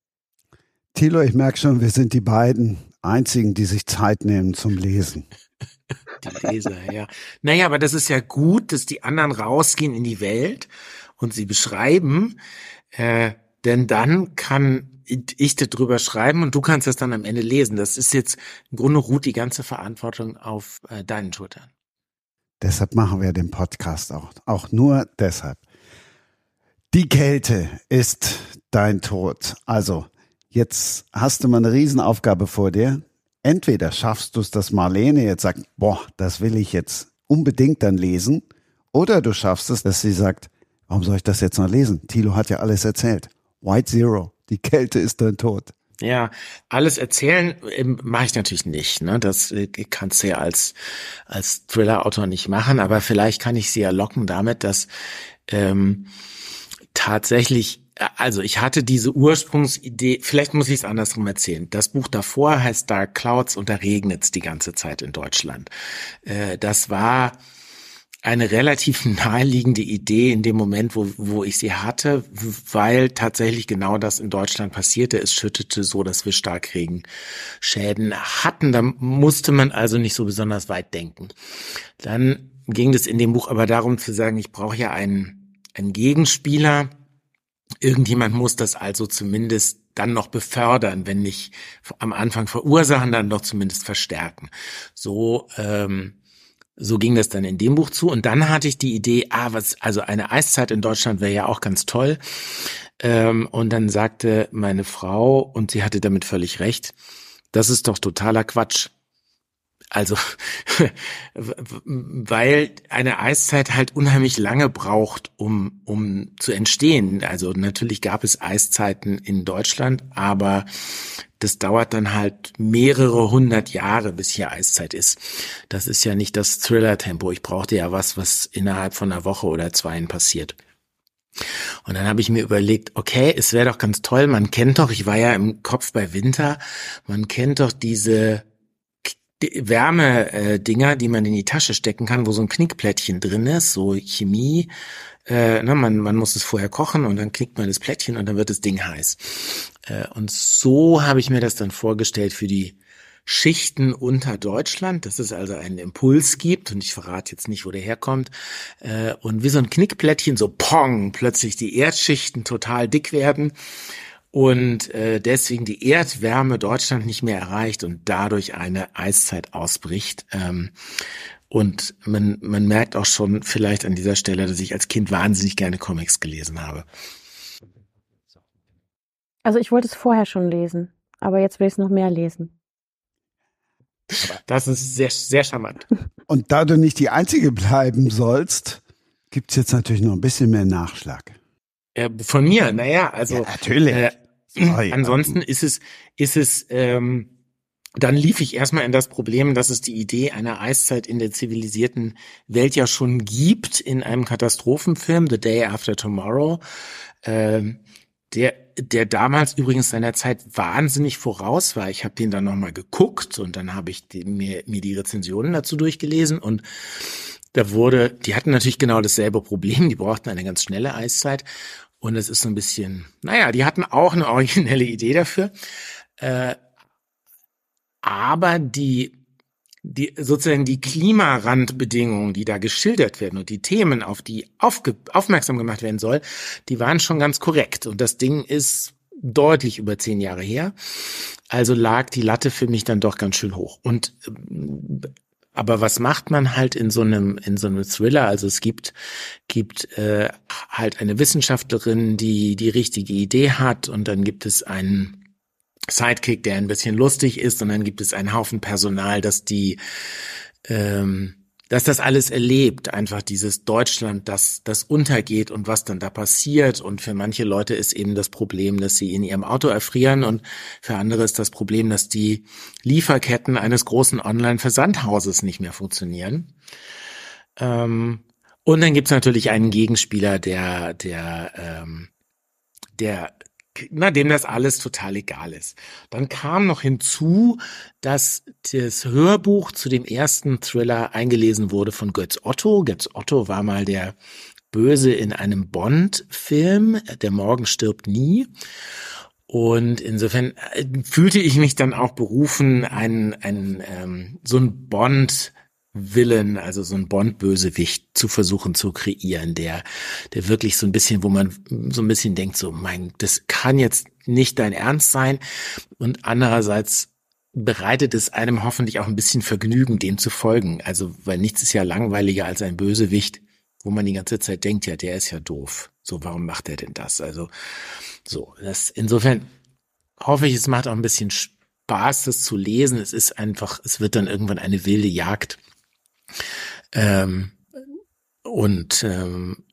[SPEAKER 2] Thilo, ich merke schon, wir sind die beiden einzigen, die sich Zeit nehmen zum Lesen.
[SPEAKER 3] Die Leser, ja. Naja, aber das ist ja gut, dass die anderen rausgehen in die Welt und sie beschreiben, äh, denn dann kann ich darüber schreiben und du kannst das dann am Ende lesen. Das ist jetzt im Grunde ruht die ganze Verantwortung auf äh, deinen Schultern.
[SPEAKER 2] Deshalb machen wir den Podcast auch. Auch nur deshalb. Die Kälte ist dein Tod. Also, jetzt hast du mal eine Riesenaufgabe vor dir. Entweder schaffst du es, dass Marlene jetzt sagt, boah, das will ich jetzt unbedingt dann lesen. Oder du schaffst es, dass sie sagt, warum soll ich das jetzt noch lesen? Tilo hat ja alles erzählt. White Zero. Die Kälte ist dein Tod.
[SPEAKER 3] Ja, alles erzählen ähm, mache ich natürlich nicht. Ne? Das äh, kannst du ja als, als Thriller-Autor nicht machen, aber vielleicht kann ich sie ja locken damit, dass ähm, tatsächlich, also ich hatte diese Ursprungsidee, vielleicht muss ich es andersrum erzählen. Das Buch davor heißt Dark Clouds und da regnet es die ganze Zeit in Deutschland. Äh, das war eine relativ [laughs] naheliegende Idee in dem Moment, wo, wo ich sie hatte, weil tatsächlich genau das in Deutschland passierte. Es schüttete so, dass wir Starkregenschäden hatten. Da musste man also nicht so besonders weit denken. Dann ging es in dem Buch aber darum zu sagen, ich brauche ja einen, einen Gegenspieler. Irgendjemand muss das also zumindest dann noch befördern, wenn nicht am Anfang verursachen, dann doch zumindest verstärken. So ähm, so ging das dann in dem Buch zu. Und dann hatte ich die Idee, ah, was, also eine Eiszeit in Deutschland wäre ja auch ganz toll. Ähm, und dann sagte meine Frau, und sie hatte damit völlig recht, das ist doch totaler Quatsch. Also, [laughs] weil eine Eiszeit halt unheimlich lange braucht, um, um zu entstehen. Also natürlich gab es Eiszeiten in Deutschland, aber das dauert dann halt mehrere hundert Jahre, bis hier Eiszeit ist. Das ist ja nicht das Thriller-Tempo. Ich brauchte ja was, was innerhalb von einer Woche oder zwei passiert. Und dann habe ich mir überlegt, okay, es wäre doch ganz toll, man kennt doch, ich war ja im Kopf bei Winter, man kennt doch diese Wärme-Dinger, die man in die Tasche stecken kann, wo so ein Knickplättchen drin ist, so Chemie. Äh, ne, man, man muss es vorher kochen und dann knickt man das Plättchen und dann wird das Ding heiß. Äh, und so habe ich mir das dann vorgestellt für die Schichten unter Deutschland, dass es also einen Impuls gibt und ich verrate jetzt nicht, wo der herkommt äh, und wie so ein Knickplättchen so pong plötzlich die Erdschichten total dick werden und äh, deswegen die Erdwärme Deutschland nicht mehr erreicht und dadurch eine Eiszeit ausbricht. Ähm, und man, man merkt auch schon vielleicht an dieser Stelle, dass ich als Kind wahnsinnig gerne Comics gelesen habe.
[SPEAKER 5] Also ich wollte es vorher schon lesen, aber jetzt will ich es noch mehr lesen.
[SPEAKER 3] Das ist sehr, sehr charmant. [laughs]
[SPEAKER 2] Und da du nicht die Einzige bleiben sollst, gibt's jetzt natürlich noch ein bisschen mehr Nachschlag.
[SPEAKER 3] Äh, von mir, naja, also ja,
[SPEAKER 2] natürlich. Äh,
[SPEAKER 3] Sorry, ansonsten ist es, ist es, ähm, dann lief ich erstmal in das Problem, dass es die Idee einer Eiszeit in der zivilisierten Welt ja schon gibt in einem Katastrophenfilm, The Day After Tomorrow, ähm, der der damals übrigens seiner Zeit wahnsinnig voraus war. Ich habe den dann nochmal geguckt und dann habe ich den, mir, mir die Rezensionen dazu durchgelesen und da wurde, die hatten natürlich genau dasselbe Problem, die brauchten eine ganz schnelle Eiszeit und es ist so ein bisschen, naja, die hatten auch eine originelle [laughs] Idee dafür. Äh, aber die, die sozusagen die Klimarandbedingungen, die da geschildert werden und die Themen, auf die aufge, aufmerksam gemacht werden soll, die waren schon ganz korrekt. Und das Ding ist deutlich über zehn Jahre her. Also lag die Latte für mich dann doch ganz schön hoch. Und aber was macht man halt in so einem in so einem Thriller? Also es gibt gibt äh, halt eine Wissenschaftlerin, die die richtige Idee hat, und dann gibt es einen Sidekick, der ein bisschen lustig ist, und dann gibt es einen Haufen Personal, das die ähm, dass das alles erlebt, einfach dieses Deutschland, das, das untergeht und was dann da passiert. Und für manche Leute ist eben das Problem, dass sie in ihrem Auto erfrieren und für andere ist das Problem, dass die Lieferketten eines großen Online-Versandhauses nicht mehr funktionieren. Ähm, und dann gibt's natürlich einen Gegenspieler, der, der, ähm, der na, dem das alles total egal ist. Dann kam noch hinzu, dass das Hörbuch zu dem ersten Thriller eingelesen wurde von Götz Otto. Götz Otto war mal der Böse in einem Bond-Film, Der Morgen stirbt nie. Und insofern äh, fühlte ich mich dann auch berufen, einen, einen ähm, so ein Bond Willen, also so ein Bond-Bösewicht zu versuchen zu kreieren, der, der wirklich so ein bisschen, wo man so ein bisschen denkt, so, mein, das kann jetzt nicht dein Ernst sein. Und andererseits bereitet es einem hoffentlich auch ein bisschen Vergnügen, dem zu folgen. Also, weil nichts ist ja langweiliger als ein Bösewicht, wo man die ganze Zeit denkt, ja, der ist ja doof. So, warum macht er denn das? Also, so, das, insofern hoffe ich, es macht auch ein bisschen Spaß, das zu lesen. Es ist einfach, es wird dann irgendwann eine wilde Jagd. Ähm, und ähm,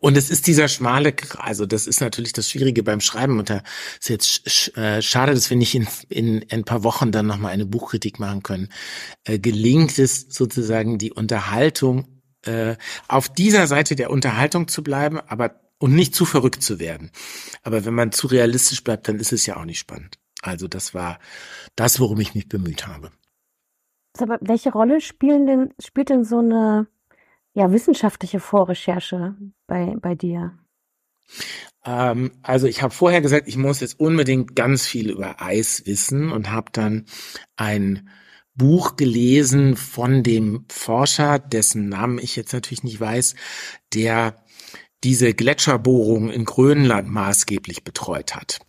[SPEAKER 3] und es ist dieser schmale, also das ist natürlich das Schwierige beim Schreiben und da ist jetzt sch, äh, schade, dass wir nicht in, in, in ein paar Wochen dann nochmal eine Buchkritik machen können. Äh, gelingt es sozusagen die Unterhaltung, äh, auf dieser Seite der Unterhaltung zu bleiben, aber und nicht zu verrückt zu werden. Aber wenn man zu realistisch bleibt, dann ist es ja auch nicht spannend. Also das war das, worum ich mich bemüht habe.
[SPEAKER 5] Aber welche Rolle spielen denn, spielt denn so eine ja, wissenschaftliche Vorrecherche bei, bei dir?
[SPEAKER 3] Ähm, also ich habe vorher gesagt, ich muss jetzt unbedingt ganz viel über Eis wissen und habe dann ein Buch gelesen von dem Forscher, dessen Namen ich jetzt natürlich nicht weiß, der diese Gletscherbohrung in Grönland maßgeblich betreut hat.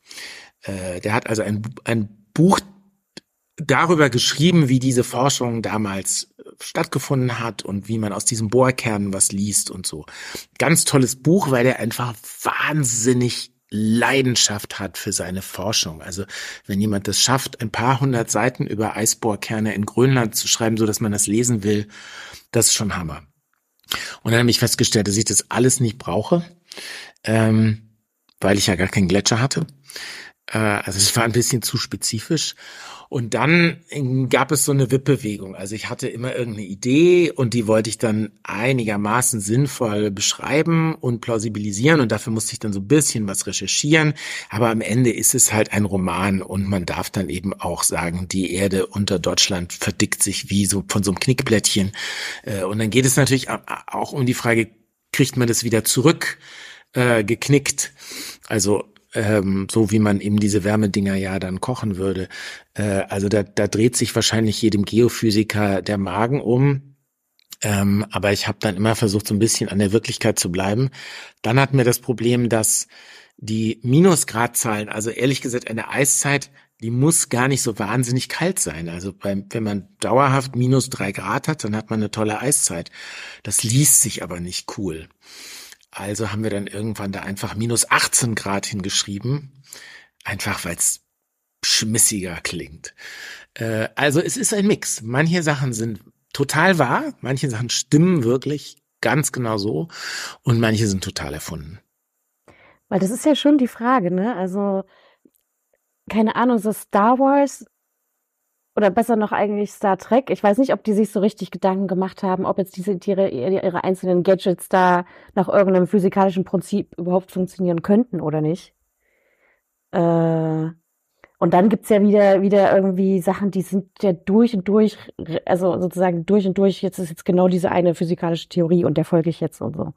[SPEAKER 3] Äh, der hat also ein, ein Buch darüber geschrieben, wie diese Forschung damals äh, stattgefunden hat und wie man aus diesen Bohrkernen was liest und so. Ganz tolles Buch, weil er einfach wahnsinnig Leidenschaft hat für seine Forschung. Also wenn jemand das schafft, ein paar hundert Seiten über Eisbohrkerne in Grönland zu schreiben, so dass man das lesen will, das ist schon Hammer. Und dann habe ich festgestellt, dass ich das alles nicht brauche, ähm, weil ich ja gar keinen Gletscher hatte. Äh, also es war ein bisschen zu spezifisch. Und dann gab es so eine Wippbewegung. Also ich hatte immer irgendeine Idee und die wollte ich dann einigermaßen sinnvoll beschreiben und plausibilisieren und dafür musste ich dann so ein bisschen was recherchieren. Aber am Ende ist es halt ein Roman und man darf dann eben auch sagen, die Erde unter Deutschland verdickt sich wie so von so einem Knickblättchen. Äh, und dann geht es natürlich auch um die Frage, kriegt man das wieder zurück? Äh, geknickt. Also ähm, so wie man eben diese Wärmedinger ja dann kochen würde. Äh, also da, da dreht sich wahrscheinlich jedem Geophysiker der Magen um. Ähm, aber ich habe dann immer versucht, so ein bisschen an der Wirklichkeit zu bleiben. Dann hatten wir das Problem, dass die Minusgradzahlen, also ehrlich gesagt eine Eiszeit, die muss gar nicht so wahnsinnig kalt sein. Also beim, wenn man dauerhaft minus drei Grad hat, dann hat man eine tolle Eiszeit. Das liest sich aber nicht cool. Also haben wir dann irgendwann da einfach minus 18 Grad hingeschrieben. Einfach weil es schmissiger klingt. Äh, also es ist ein Mix. Manche Sachen sind total wahr, manche Sachen stimmen wirklich ganz genau so und manche sind total erfunden.
[SPEAKER 5] Weil das ist ja schon die Frage, ne? Also, keine Ahnung, so Star Wars oder besser noch eigentlich Star Trek. Ich weiß nicht, ob die sich so richtig Gedanken gemacht haben, ob jetzt diese ihre, ihre einzelnen Gadgets da nach irgendeinem physikalischen Prinzip überhaupt funktionieren könnten oder nicht. Äh, und dann gibt's ja wieder, wieder irgendwie Sachen, die sind ja durch und durch, also sozusagen durch und durch, jetzt ist jetzt genau diese eine physikalische Theorie und der folge ich jetzt und so.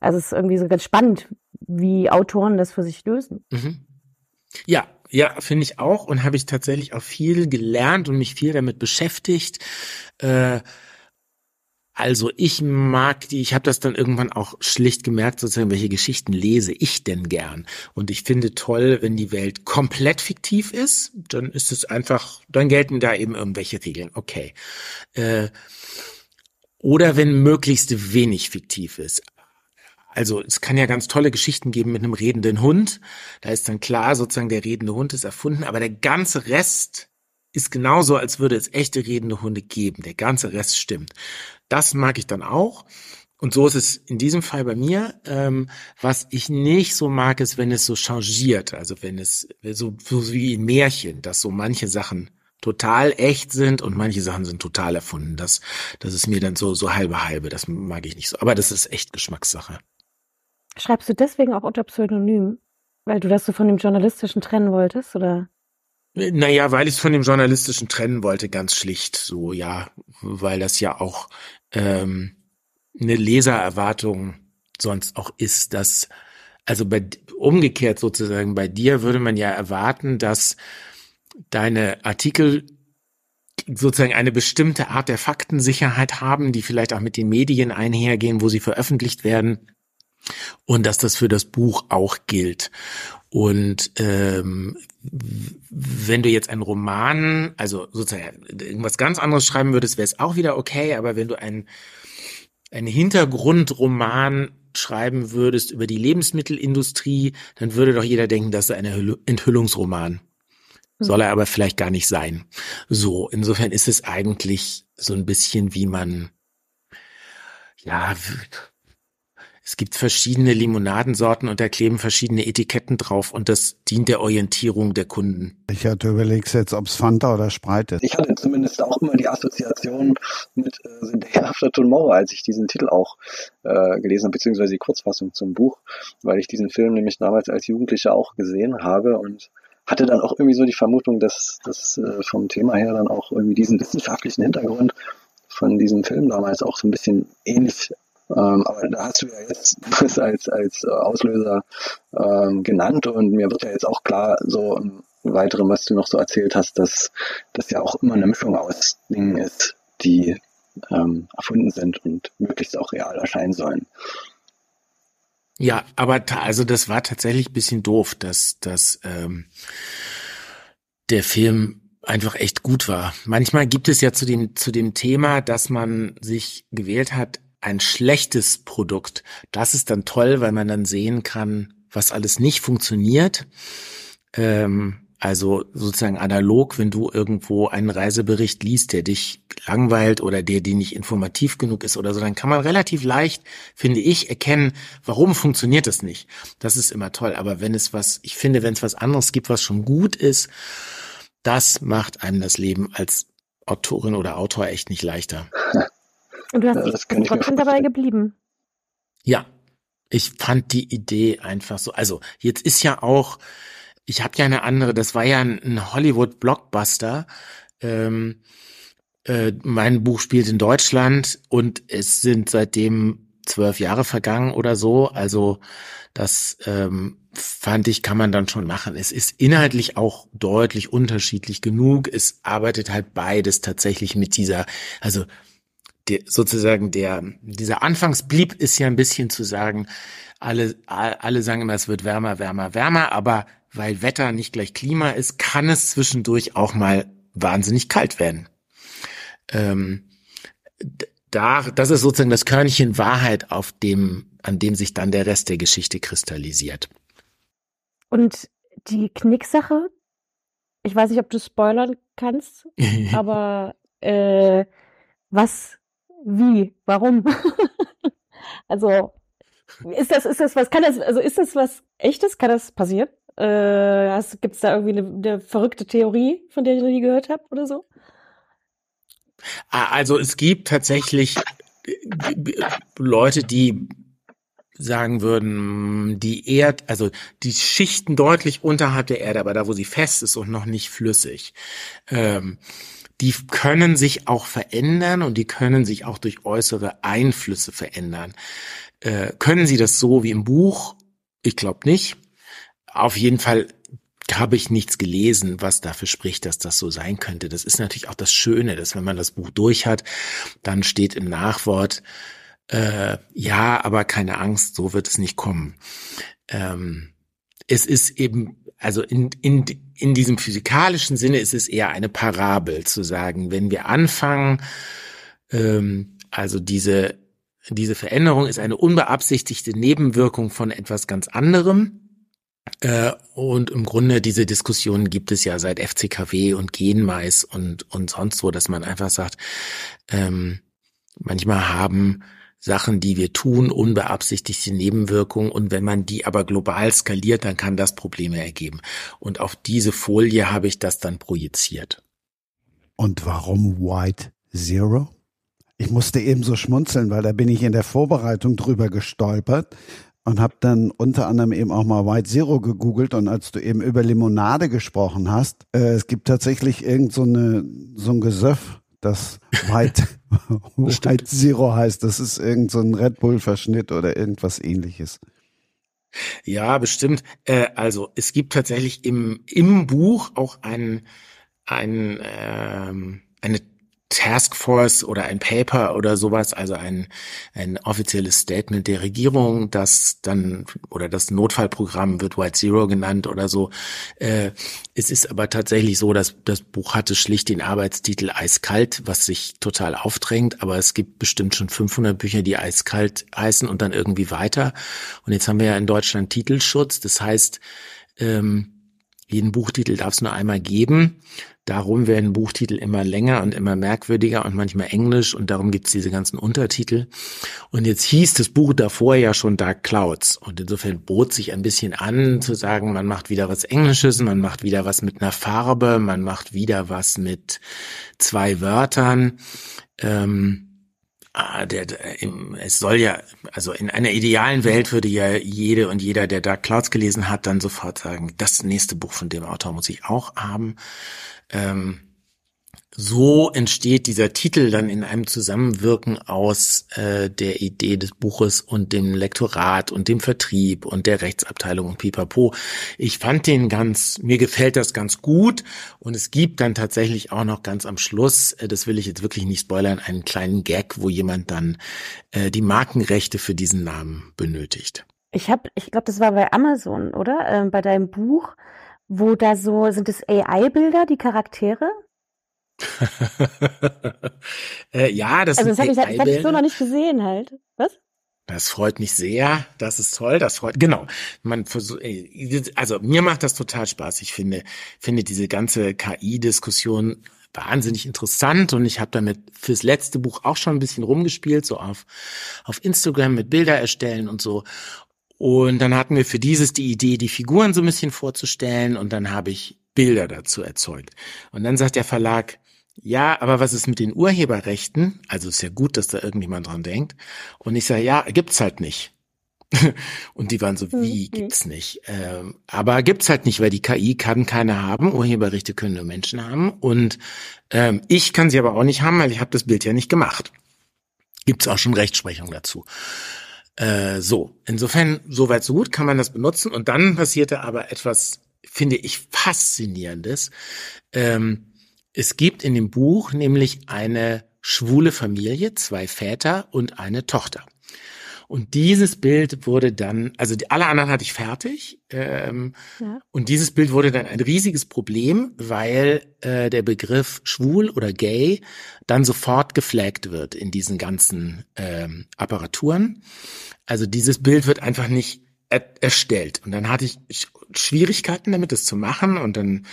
[SPEAKER 5] Also es ist irgendwie so ganz spannend, wie Autoren das für sich lösen.
[SPEAKER 3] Mhm. Ja, ja, finde ich auch und habe ich tatsächlich auch viel gelernt und mich viel damit beschäftigt. Äh, also ich mag die, ich habe das dann irgendwann auch schlicht gemerkt, sozusagen, welche Geschichten lese ich denn gern. Und ich finde toll, wenn die Welt komplett fiktiv ist, dann ist es einfach, dann gelten da eben irgendwelche Regeln. Okay. Äh, oder wenn möglichst wenig fiktiv ist. Also es kann ja ganz tolle Geschichten geben mit einem redenden Hund. Da ist dann klar, sozusagen der redende Hund ist erfunden, aber der ganze Rest ist genauso, als würde es echte redende Hunde geben. Der ganze Rest stimmt. Das mag ich dann auch. Und so ist es in diesem Fall bei mir. Ähm, was ich nicht so mag, ist, wenn es so changiert. Also wenn es so, so wie in Märchen, dass so manche Sachen total echt sind und manche Sachen sind total erfunden. Das, das ist mir dann so, so halbe halbe. Das mag ich nicht so. Aber das ist echt Geschmackssache.
[SPEAKER 5] Schreibst du deswegen auch unter Pseudonym? Weil du das so von dem Journalistischen trennen wolltest, oder?
[SPEAKER 3] Naja, weil ich es von dem Journalistischen trennen wollte, ganz schlicht. So, ja, weil das ja auch ähm, eine Lesererwartung sonst auch ist, dass also bei, umgekehrt sozusagen, bei dir würde man ja erwarten, dass deine Artikel sozusagen eine bestimmte Art der Faktensicherheit haben, die vielleicht auch mit den Medien einhergehen, wo sie veröffentlicht werden. Und dass das für das Buch auch gilt. Und ähm, wenn du jetzt einen Roman, also sozusagen irgendwas ganz anderes schreiben würdest, wäre es auch wieder okay, aber wenn du einen, einen Hintergrundroman schreiben würdest über die Lebensmittelindustrie, dann würde doch jeder denken, das ist ein Enthüllungsroman. Soll er aber vielleicht gar nicht sein. So, insofern ist es eigentlich so ein bisschen wie man, ja, es gibt verschiedene Limonadensorten und da kleben verschiedene Etiketten drauf und das dient der Orientierung der Kunden.
[SPEAKER 2] Ich hatte überlegt jetzt, ob es Fanta oder Sprite ist.
[SPEAKER 6] Ich hatte zumindest auch immer die Assoziation mit äh, After Tomorrow, als ich diesen Titel auch äh, gelesen habe, beziehungsweise die Kurzfassung zum Buch, weil ich diesen Film nämlich damals als Jugendlicher auch gesehen habe und hatte dann auch irgendwie so die Vermutung, dass das äh, vom Thema her dann auch irgendwie diesen wissenschaftlichen Hintergrund von diesem Film damals auch so ein bisschen ähnlich ähm, aber da hast du ja jetzt [laughs] das als, als äh, Auslöser ähm, genannt und mir wird ja jetzt auch klar, so im Weiteren, was du noch so erzählt hast, dass das ja auch immer eine Mischung aus Dingen ist, die ähm, erfunden sind und möglichst auch real erscheinen sollen.
[SPEAKER 3] Ja, aber also das war tatsächlich bisschen doof, dass, dass ähm, der Film einfach echt gut war. Manchmal gibt es ja zu dem, zu dem Thema, dass man sich gewählt hat, ein schlechtes Produkt. Das ist dann toll, weil man dann sehen kann, was alles nicht funktioniert. Ähm, also sozusagen analog, wenn du irgendwo einen Reisebericht liest, der dich langweilt oder der dir nicht informativ genug ist oder so, dann kann man relativ leicht, finde ich, erkennen, warum funktioniert das nicht. Das ist immer toll. Aber wenn es was, ich finde, wenn es was anderes gibt, was schon gut ist, das macht einem das Leben als Autorin oder Autor echt nicht leichter. [laughs]
[SPEAKER 5] Und du hast ja, dich trotzdem dabei geblieben.
[SPEAKER 3] Ja, ich fand die Idee einfach so. Also jetzt ist ja auch, ich habe ja eine andere, das war ja ein, ein Hollywood-Blockbuster. Ähm, äh, mein Buch spielt in Deutschland und es sind seitdem zwölf Jahre vergangen oder so. Also das ähm, fand ich, kann man dann schon machen. Es ist inhaltlich auch deutlich unterschiedlich genug. Es arbeitet halt beides tatsächlich mit dieser, also der, sozusagen der, dieser Anfangsblieb ist ja ein bisschen zu sagen, alle, alle sagen immer, es wird wärmer, wärmer, wärmer, aber weil Wetter nicht gleich Klima ist, kann es zwischendurch auch mal wahnsinnig kalt werden. Ähm, da, das ist sozusagen das Körnchen Wahrheit, auf dem, an dem sich dann der Rest der Geschichte kristallisiert.
[SPEAKER 5] Und die Knicksache, ich weiß nicht, ob du spoilern kannst, [laughs] aber äh, was wie? Warum? [laughs] also, ist das, ist das was, kann das, also ist das was echtes? Kann das passieren? Äh, Gibt es da irgendwie eine, eine verrückte Theorie, von der ich noch nie gehört habe oder so?
[SPEAKER 3] Also es gibt tatsächlich äh, Leute, die sagen würden, die Erd, also die Schichten deutlich unterhalb der Erde, aber da, wo sie fest ist und noch nicht flüssig, ähm, die können sich auch verändern und die können sich auch durch äußere Einflüsse verändern. Äh, können sie das so wie im Buch? Ich glaube nicht. Auf jeden Fall habe ich nichts gelesen, was dafür spricht, dass das so sein könnte. Das ist natürlich auch das Schöne, dass wenn man das Buch durch hat, dann steht im Nachwort, äh, ja, aber keine Angst, so wird es nicht kommen. Ähm, es ist eben also in, in, in diesem physikalischen Sinne ist es eher eine Parabel zu sagen, wenn wir anfangen, ähm, also diese, diese Veränderung ist eine unbeabsichtigte Nebenwirkung von etwas ganz anderem. Äh, und im Grunde diese Diskussionen gibt es ja seit FCKW und Genmais und, und sonst wo, dass man einfach sagt, ähm, manchmal haben Sachen, die wir tun, unbeabsichtigte Nebenwirkungen. Und wenn man die aber global skaliert, dann kann das Probleme ergeben. Und auf diese Folie habe ich das dann projiziert.
[SPEAKER 2] Und warum White Zero? Ich musste eben so schmunzeln, weil da bin ich in der Vorbereitung drüber gestolpert und habe dann unter anderem eben auch mal White Zero gegoogelt und als du eben über Limonade gesprochen hast, äh, es gibt tatsächlich irgend so eine so ein Gesöff, das White, [laughs] White Zero heißt. Das ist irgend so ein Red Bull Verschnitt oder irgendwas ähnliches.
[SPEAKER 3] Ja, bestimmt. Äh, also es gibt tatsächlich im, im Buch auch ein, ein, ähm, eine Taskforce oder ein Paper oder sowas, also ein, ein offizielles Statement der Regierung, das dann oder das Notfallprogramm wird White Zero genannt oder so. Äh, es ist aber tatsächlich so, dass das Buch hatte schlicht den Arbeitstitel Eiskalt, was sich total aufdrängt, aber es gibt bestimmt schon 500 Bücher, die eiskalt heißen und dann irgendwie weiter. Und jetzt haben wir ja in Deutschland Titelschutz, das heißt, ähm, jeden Buchtitel darf es nur einmal geben. Darum werden Buchtitel immer länger und immer merkwürdiger und manchmal englisch und darum gibt's diese ganzen Untertitel. Und jetzt hieß das Buch davor ja schon Dark Clouds und insofern bot sich ein bisschen an zu sagen, man macht wieder was Englisches, man macht wieder was mit einer Farbe, man macht wieder was mit zwei Wörtern. Ähm, Ah, der, es soll ja, also in einer idealen Welt würde ja jede und jeder, der Dark Clouds gelesen hat, dann sofort sagen, das nächste Buch von dem Autor muss ich auch haben. Ähm, so entsteht dieser Titel dann in einem Zusammenwirken aus äh, der Idee des Buches und dem Lektorat und dem Vertrieb und der Rechtsabteilung und Pipapo. Ich fand den ganz, mir gefällt das ganz gut und es gibt dann tatsächlich auch noch ganz am Schluss, äh, das will ich jetzt wirklich nicht spoilern, einen kleinen Gag, wo jemand dann äh, die Markenrechte für diesen Namen benötigt.
[SPEAKER 5] Ich habe, ich glaube, das war bei Amazon, oder? Ähm, bei deinem Buch, wo da so, sind es AI-Bilder, die Charaktere? [laughs]
[SPEAKER 3] äh, ja, das
[SPEAKER 5] also das habe ich, das hab ich so noch nicht gesehen halt. Was?
[SPEAKER 3] Das freut mich sehr. Das ist toll. Das freut genau. Man versucht, also mir macht das total Spaß. Ich finde finde diese ganze KI-Diskussion wahnsinnig interessant und ich habe damit fürs letzte Buch auch schon ein bisschen rumgespielt, so auf auf Instagram mit Bilder erstellen und so. Und dann hatten wir für dieses die Idee, die Figuren so ein bisschen vorzustellen und dann habe ich Bilder dazu erzeugt. Und dann sagt der Verlag, ja, aber was ist mit den Urheberrechten? Also ist ja gut, dass da irgendjemand dran denkt. Und ich sage, ja, gibt's halt nicht. [laughs] und die waren so, wie mhm. gibt's nicht? Ähm, aber gibt's halt nicht, weil die KI kann keine haben. Urheberrechte können nur Menschen haben. Und ähm, ich kann sie aber auch nicht haben, weil ich habe das Bild ja nicht gemacht. Gibt's auch schon Rechtsprechung dazu. Äh, so, insofern, soweit so gut kann man das benutzen. Und dann passierte aber etwas, finde ich, faszinierendes. Ähm, es gibt in dem Buch nämlich eine schwule Familie, zwei Väter und eine Tochter. Und dieses Bild wurde dann, also die, alle anderen hatte ich fertig. Ähm, ja. Und dieses Bild wurde dann ein riesiges Problem, weil äh, der Begriff schwul oder gay dann sofort geflaggt wird in diesen ganzen ähm, Apparaturen. Also dieses Bild wird einfach nicht erstellt. Und dann hatte ich Schwierigkeiten damit, das zu machen. Und dann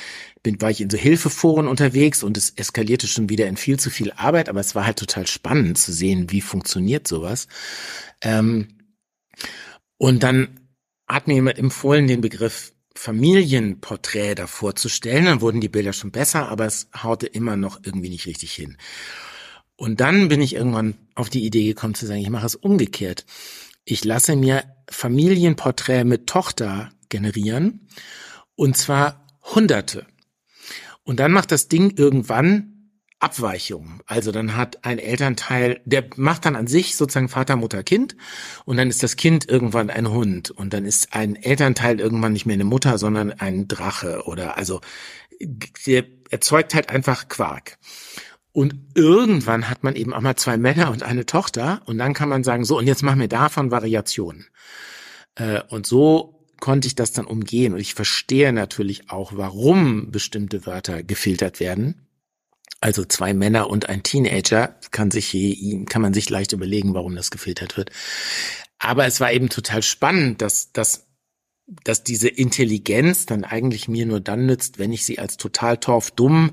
[SPEAKER 3] bin, war ich in so Hilfeforen unterwegs und es eskalierte schon wieder in viel zu viel Arbeit. Aber es war halt total spannend zu sehen, wie funktioniert sowas. Ähm, und dann hat mir jemand empfohlen, den Begriff Familienporträt davor zu stellen. Dann wurden die Bilder schon besser, aber es haute immer noch irgendwie nicht richtig hin. Und dann bin ich irgendwann auf die Idee gekommen zu sagen, ich mache es umgekehrt. Ich lasse mir Familienporträt mit Tochter generieren und zwar hunderte. Und dann macht das Ding irgendwann Abweichungen. Also dann hat ein Elternteil, der macht dann an sich sozusagen Vater, Mutter, Kind und dann ist das Kind irgendwann ein Hund und dann ist ein Elternteil irgendwann nicht mehr eine Mutter, sondern ein Drache oder also der erzeugt halt einfach Quark. Und irgendwann hat man eben auch mal zwei Männer und eine Tochter und dann kann man sagen, so und jetzt machen wir davon Variationen. Äh, und so konnte ich das dann umgehen. Und ich verstehe natürlich auch, warum bestimmte Wörter gefiltert werden. Also zwei Männer und ein Teenager kann sich, kann man sich leicht überlegen, warum das gefiltert wird. Aber es war eben total spannend, dass, dass, dass diese Intelligenz dann eigentlich mir nur dann nützt, wenn ich sie als total torfdumm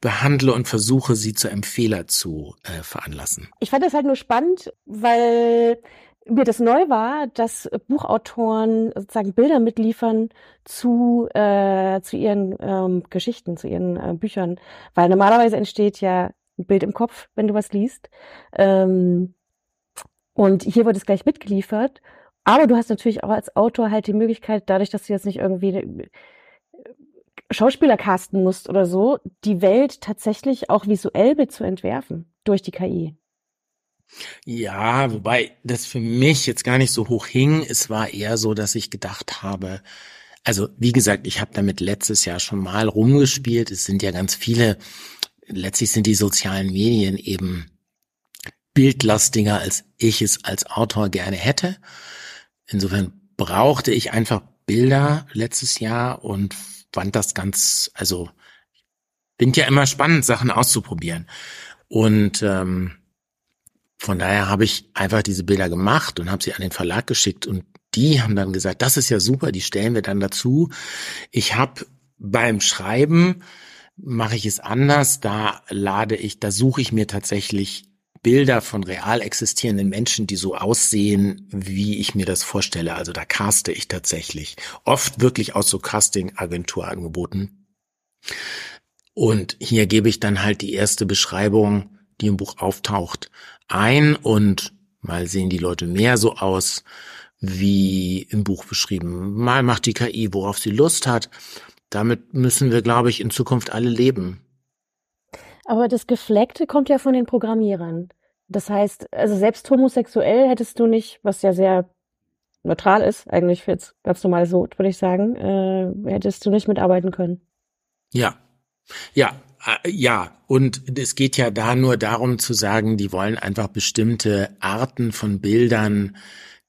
[SPEAKER 3] behandle und versuche, sie zu einem Fehler zu äh, veranlassen.
[SPEAKER 5] Ich fand das halt nur spannend, weil mir das neu war, dass Buchautoren sozusagen Bilder mitliefern zu, äh, zu ihren ähm, Geschichten, zu ihren äh, Büchern. Weil normalerweise entsteht ja ein Bild im Kopf, wenn du was liest. Ähm, und hier wird es gleich mitgeliefert. Aber du hast natürlich auch als Autor halt die Möglichkeit, dadurch, dass du jetzt nicht irgendwie äh, Schauspieler casten musst oder so, die Welt tatsächlich auch visuell mit zu entwerfen durch die KI.
[SPEAKER 3] Ja, wobei das für mich jetzt gar nicht so hoch hing. Es war eher so, dass ich gedacht habe, also wie gesagt, ich habe damit letztes Jahr schon mal rumgespielt. Es sind ja ganz viele, letztlich sind die sozialen Medien eben bildlastiger, als ich es als Autor gerne hätte. Insofern brauchte ich einfach Bilder letztes Jahr und fand das ganz, also finde ja immer spannend, Sachen auszuprobieren. Und ähm, von daher habe ich einfach diese Bilder gemacht und habe sie an den Verlag geschickt und die haben dann gesagt, das ist ja super, die stellen wir dann dazu. Ich habe beim Schreiben mache ich es anders, da lade ich, da suche ich mir tatsächlich Bilder von real existierenden Menschen, die so aussehen, wie ich mir das vorstelle. Also da caste ich tatsächlich. Oft wirklich aus so Casting-Agenturangeboten. Und hier gebe ich dann halt die erste Beschreibung, die im Buch auftaucht, ein und mal sehen die Leute mehr so aus wie im Buch beschrieben. Mal macht die KI, worauf sie Lust hat. Damit müssen wir, glaube ich, in Zukunft alle leben.
[SPEAKER 5] Aber das Gefleckte kommt ja von den Programmierern. Das heißt, also selbst homosexuell hättest du nicht, was ja sehr neutral ist, eigentlich jetzt ganz normal so, würde ich sagen, äh, hättest du nicht mitarbeiten können.
[SPEAKER 3] Ja, ja, äh, ja, und es geht ja da nur darum zu sagen, die wollen einfach bestimmte Arten von Bildern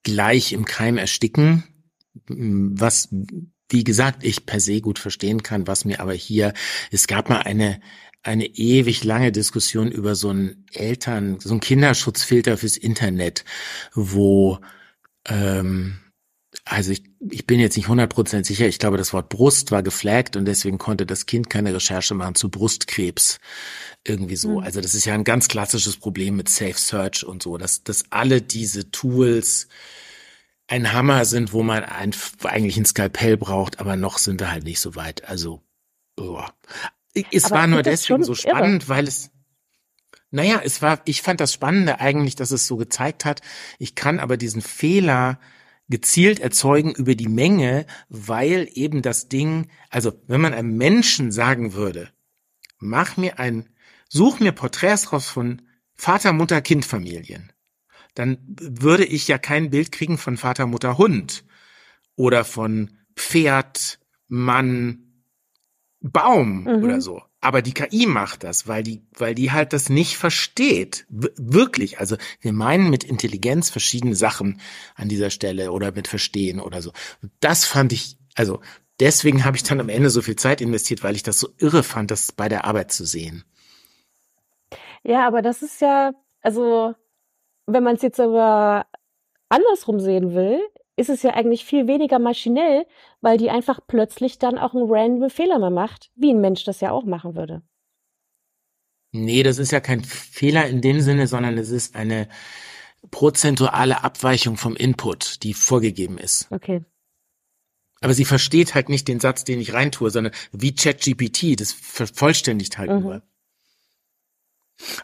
[SPEAKER 3] gleich im Keim ersticken, was, wie gesagt, ich per se gut verstehen kann, was mir aber hier, es gab mal eine, eine ewig lange Diskussion über so einen Eltern, so einen Kinderschutzfilter fürs Internet, wo ähm, also ich, ich bin jetzt nicht 100% sicher, ich glaube, das Wort Brust war geflaggt und deswegen konnte das Kind keine Recherche machen zu Brustkrebs. Irgendwie so. Mhm. Also das ist ja ein ganz klassisches Problem mit Safe Search und so, dass, dass alle diese Tools ein Hammer sind, wo man ein, eigentlich ein Skalpell braucht, aber noch sind wir halt nicht so weit. Also, oh. Es aber war nur deswegen so spannend, irre. weil es, naja, es war, ich fand das Spannende eigentlich, dass es so gezeigt hat, ich kann aber diesen Fehler gezielt erzeugen über die Menge, weil eben das Ding, also wenn man einem Menschen sagen würde, mach mir ein, such mir Porträts raus von Vater, Mutter, Kind, Familien, dann würde ich ja kein Bild kriegen von Vater, Mutter, Hund oder von Pferd, Mann, Baum mhm. oder so. Aber die KI macht das, weil die, weil die halt das nicht versteht. W wirklich. Also wir meinen mit Intelligenz verschiedene Sachen an dieser Stelle oder mit Verstehen oder so. Das fand ich, also deswegen habe ich dann am Ende so viel Zeit investiert, weil ich das so irre fand, das bei der Arbeit zu sehen.
[SPEAKER 5] Ja, aber das ist ja, also wenn man es jetzt aber andersrum sehen will, ist es ja eigentlich viel weniger maschinell, weil die einfach plötzlich dann auch einen random Fehler mal macht, wie ein Mensch das ja auch machen würde.
[SPEAKER 3] Nee, das ist ja kein Fehler in dem Sinne, sondern es ist eine prozentuale Abweichung vom Input, die vorgegeben ist.
[SPEAKER 5] Okay.
[SPEAKER 3] Aber sie versteht halt nicht den Satz, den ich reintue, sondern wie ChatGPT, das vervollständigt halt mhm. nur.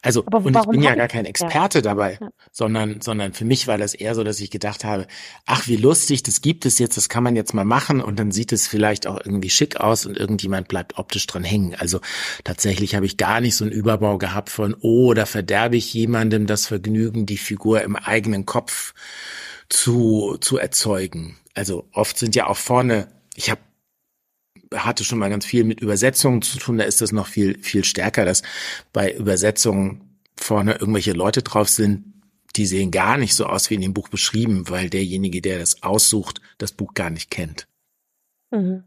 [SPEAKER 3] Also, und ich bin ja gar kein Experte ja. dabei, ja. sondern, sondern für mich war das eher so, dass ich gedacht habe, ach, wie lustig, das gibt es jetzt, das kann man jetzt mal machen und dann sieht es vielleicht auch irgendwie schick aus und irgendjemand bleibt optisch dran hängen. Also tatsächlich habe ich gar nicht so einen Überbau gehabt von, oh, da verderbe ich jemandem das Vergnügen, die Figur im eigenen Kopf zu, zu erzeugen. Also oft sind ja auch vorne, ich habe hatte schon mal ganz viel mit Übersetzungen zu tun, da ist das noch viel, viel stärker, dass bei Übersetzungen vorne irgendwelche Leute drauf sind, die sehen gar nicht so aus wie in dem Buch beschrieben, weil derjenige, der das aussucht, das Buch gar nicht kennt.
[SPEAKER 5] Mhm.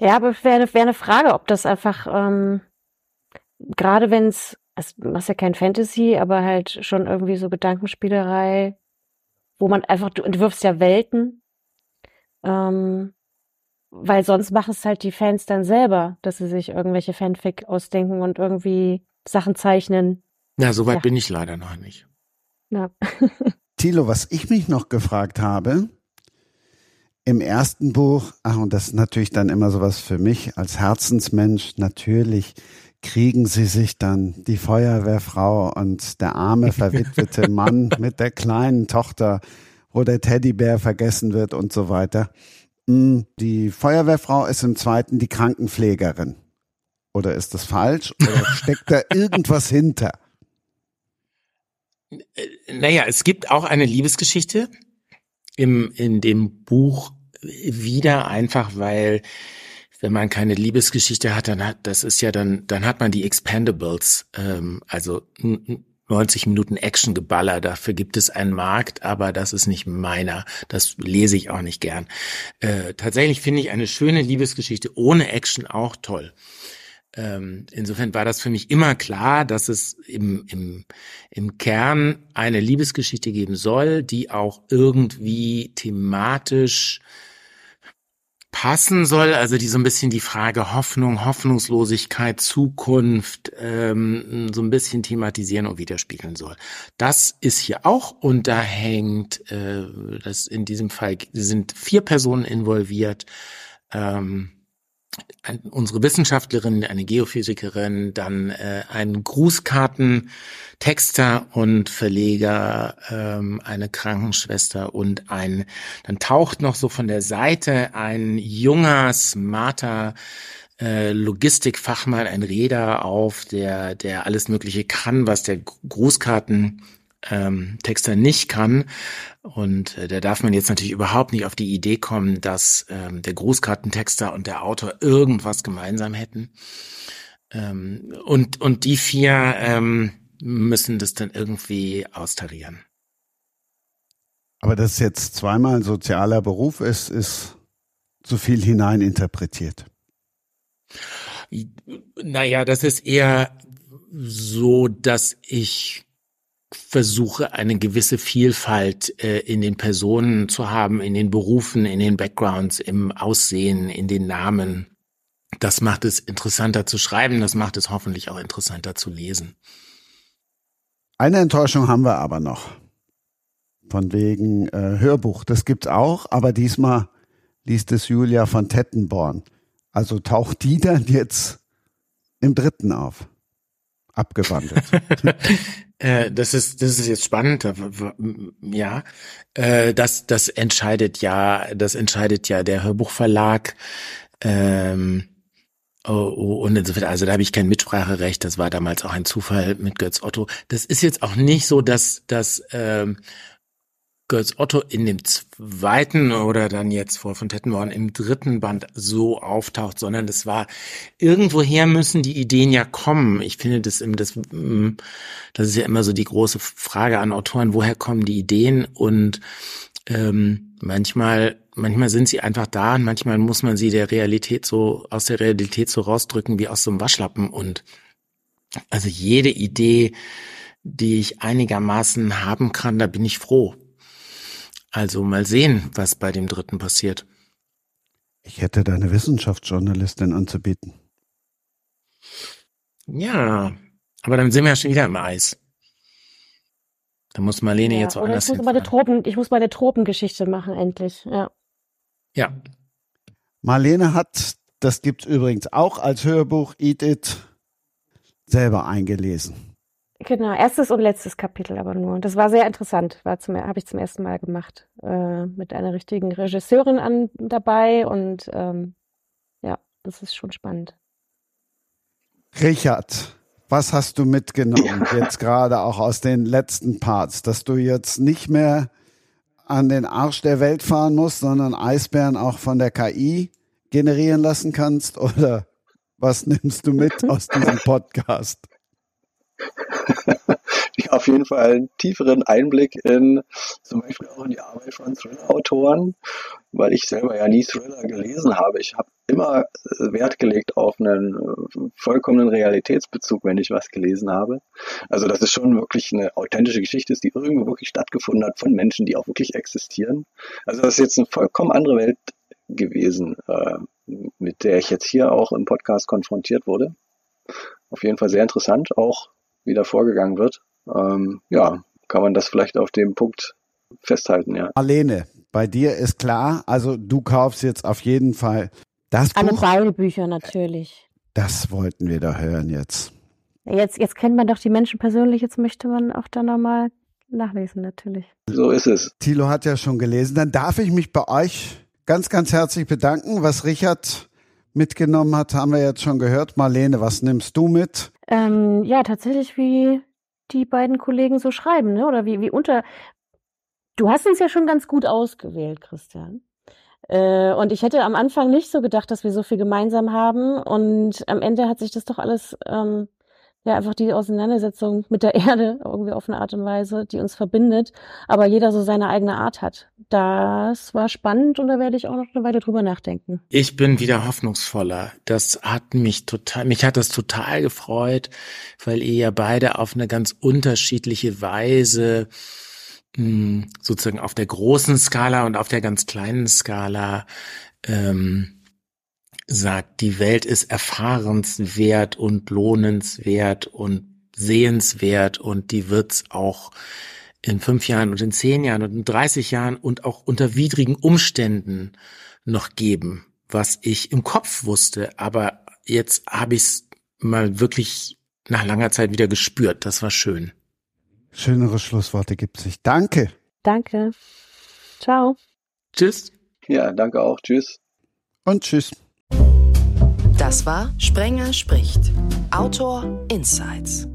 [SPEAKER 5] Ja, aber wäre wär eine Frage, ob das einfach, ähm, gerade wenn es, es ist ja kein Fantasy, aber halt schon irgendwie so Gedankenspielerei, wo man einfach, du entwirfst ja Welten, ähm, weil sonst machen es halt die Fans dann selber, dass sie sich irgendwelche Fanfic ausdenken und irgendwie Sachen zeichnen.
[SPEAKER 3] Na, soweit ja. bin ich leider noch nicht.
[SPEAKER 5] Ja. [laughs]
[SPEAKER 2] Thilo, was ich mich noch gefragt habe, im ersten Buch, ach, und das ist natürlich dann immer sowas für mich als Herzensmensch, natürlich kriegen sie sich dann die Feuerwehrfrau und der arme, [laughs] verwitwete Mann mit der kleinen Tochter, wo der Teddybär vergessen wird und so weiter. Die Feuerwehrfrau ist im zweiten die Krankenpflegerin. Oder ist das falsch? Oder [laughs] steckt da irgendwas hinter?
[SPEAKER 3] Naja, es gibt auch eine Liebesgeschichte im, in dem Buch wieder einfach, weil wenn man keine Liebesgeschichte hat, dann hat, das ist ja dann, dann hat man die Expendables, ähm, also 90 Minuten Action-Geballer, dafür gibt es einen Markt, aber das ist nicht meiner. Das lese ich auch nicht gern. Äh, tatsächlich finde ich eine schöne Liebesgeschichte ohne Action auch toll. Ähm, insofern war das für mich immer klar, dass es im, im, im Kern eine Liebesgeschichte geben soll, die auch irgendwie thematisch passen soll, also die so ein bisschen die Frage Hoffnung, Hoffnungslosigkeit, Zukunft ähm, so ein bisschen thematisieren und widerspiegeln soll. Das ist hier auch und da hängt, äh, das in diesem Fall sind vier Personen involviert. Ähm, unsere Wissenschaftlerin, eine Geophysikerin, dann äh, ein Grußkartentexter und Verleger, ähm, eine Krankenschwester und ein, dann taucht noch so von der Seite ein junger, smarter äh, Logistikfachmann, ein Räder auf, der, der alles Mögliche kann, was der Grußkarten ähm, Texter nicht kann. Und äh, da darf man jetzt natürlich überhaupt nicht auf die Idee kommen, dass ähm, der Grußkartentexter und der Autor irgendwas gemeinsam hätten. Ähm, und, und die vier ähm, müssen das dann irgendwie austarieren.
[SPEAKER 2] Aber dass jetzt zweimal ein sozialer Beruf ist, ist zu viel hineininterpretiert.
[SPEAKER 3] Naja, das ist eher so, dass ich versuche, eine gewisse Vielfalt äh, in den Personen zu haben, in den Berufen, in den Backgrounds, im Aussehen, in den Namen. Das macht es interessanter zu schreiben, das macht es hoffentlich auch interessanter zu lesen.
[SPEAKER 2] Eine Enttäuschung haben wir aber noch. Von wegen äh, Hörbuch. Das gibt's auch, aber diesmal liest es Julia von Tettenborn. Also taucht die dann jetzt im dritten auf. Abgewandelt. [laughs]
[SPEAKER 3] Äh, das ist das ist jetzt spannend, ja. Äh, das das entscheidet ja, das entscheidet ja der Hörbuchverlag. Ähm, oh, oh, und insofern, also da habe ich kein Mitspracherecht. Das war damals auch ein Zufall mit Götz Otto. Das ist jetzt auch nicht so, dass dass ähm, Götz Otto in dem zweiten oder dann jetzt vor von Tettenborn im dritten Band so auftaucht, sondern das war irgendwoher müssen die Ideen ja kommen. Ich finde das das mm, das ist ja immer so die große Frage an Autoren, woher kommen die Ideen und ähm, manchmal manchmal sind sie einfach da und manchmal muss man sie der Realität so aus der Realität so rausdrücken wie aus so einem Waschlappen und also jede Idee, die ich einigermaßen haben kann, da bin ich froh. Also mal sehen, was bei dem dritten passiert.
[SPEAKER 2] Ich hätte da eine Wissenschaftsjournalistin anzubieten.
[SPEAKER 3] Ja, aber dann sind wir ja schon wieder im Eis. Da muss Marlene ja, jetzt woanders
[SPEAKER 5] ich muss meine Tropen, Ich muss meine Tropengeschichte machen, endlich. Ja.
[SPEAKER 3] Ja.
[SPEAKER 2] Marlene hat, das gibt's übrigens auch als Hörbuch, Eat It, selber eingelesen.
[SPEAKER 5] Genau, erstes und letztes Kapitel aber nur. Das war sehr interessant, war zum, habe ich zum ersten Mal gemacht, äh, mit einer richtigen Regisseurin an, dabei und ähm, ja, das ist schon spannend.
[SPEAKER 2] Richard, was hast du mitgenommen [laughs] jetzt gerade auch aus den letzten Parts, dass du jetzt nicht mehr an den Arsch der Welt fahren musst, sondern Eisbären auch von der KI generieren lassen kannst [laughs] oder was nimmst du mit [laughs] aus diesem Podcast? [laughs]
[SPEAKER 6] auf jeden Fall einen tieferen Einblick in zum Beispiel auch in die Arbeit von Thriller-Autoren, weil ich selber ja nie Thriller gelesen habe. Ich habe immer äh, Wert gelegt auf einen äh, vollkommenen Realitätsbezug, wenn ich was gelesen habe. Also dass es schon wirklich eine authentische Geschichte ist, die irgendwo wirklich stattgefunden hat von Menschen, die auch wirklich existieren. Also das ist jetzt eine vollkommen andere Welt gewesen, äh, mit der ich jetzt hier auch im Podcast konfrontiert wurde. Auf jeden Fall sehr interessant, auch wie da vorgegangen wird. Ähm, ja, kann man das vielleicht auf dem Punkt festhalten, ja.
[SPEAKER 2] Alene, bei dir ist klar, also du kaufst jetzt auf jeden Fall das
[SPEAKER 5] Alle
[SPEAKER 2] Buch.
[SPEAKER 5] beide Bücher natürlich.
[SPEAKER 2] Das wollten wir da hören jetzt.
[SPEAKER 5] Jetzt, jetzt kennt man doch die Menschen persönlich, jetzt möchte man auch da nochmal nachlesen, natürlich.
[SPEAKER 6] So ist es.
[SPEAKER 2] Thilo hat ja schon gelesen. Dann darf ich mich bei euch ganz, ganz herzlich bedanken. Was Richard mitgenommen hat, haben wir jetzt schon gehört. Marlene, was nimmst du mit?
[SPEAKER 5] Ähm, ja, tatsächlich wie die beiden Kollegen so schreiben, ne? Oder wie, wie unter. Du hast uns ja schon ganz gut ausgewählt, Christian. Äh, und ich hätte am Anfang nicht so gedacht, dass wir so viel gemeinsam haben. Und am Ende hat sich das doch alles ähm, ja einfach die Auseinandersetzung mit der [laughs] Erde irgendwie auf eine Art und Weise, die uns verbindet, aber jeder so seine eigene Art hat. Das war spannend und da werde ich auch noch eine Weile drüber nachdenken.
[SPEAKER 3] Ich bin wieder hoffnungsvoller. Das hat mich total, mich hat das total gefreut, weil ihr ja beide auf eine ganz unterschiedliche Weise hm, sozusagen auf der großen Skala und auf der ganz kleinen Skala ähm, sagt, die Welt ist erfahrenswert und lohnenswert und sehenswert und die wird's auch in fünf Jahren und in zehn Jahren und in 30 Jahren und auch unter widrigen Umständen noch geben, was ich im Kopf wusste. Aber jetzt habe ich es mal wirklich nach langer Zeit wieder gespürt. Das war schön.
[SPEAKER 2] Schönere Schlussworte gibt sich. Danke.
[SPEAKER 5] Danke. Ciao.
[SPEAKER 3] Tschüss.
[SPEAKER 6] Ja, danke auch. Tschüss.
[SPEAKER 2] Und tschüss.
[SPEAKER 1] Das war Sprenger spricht. Autor Insights.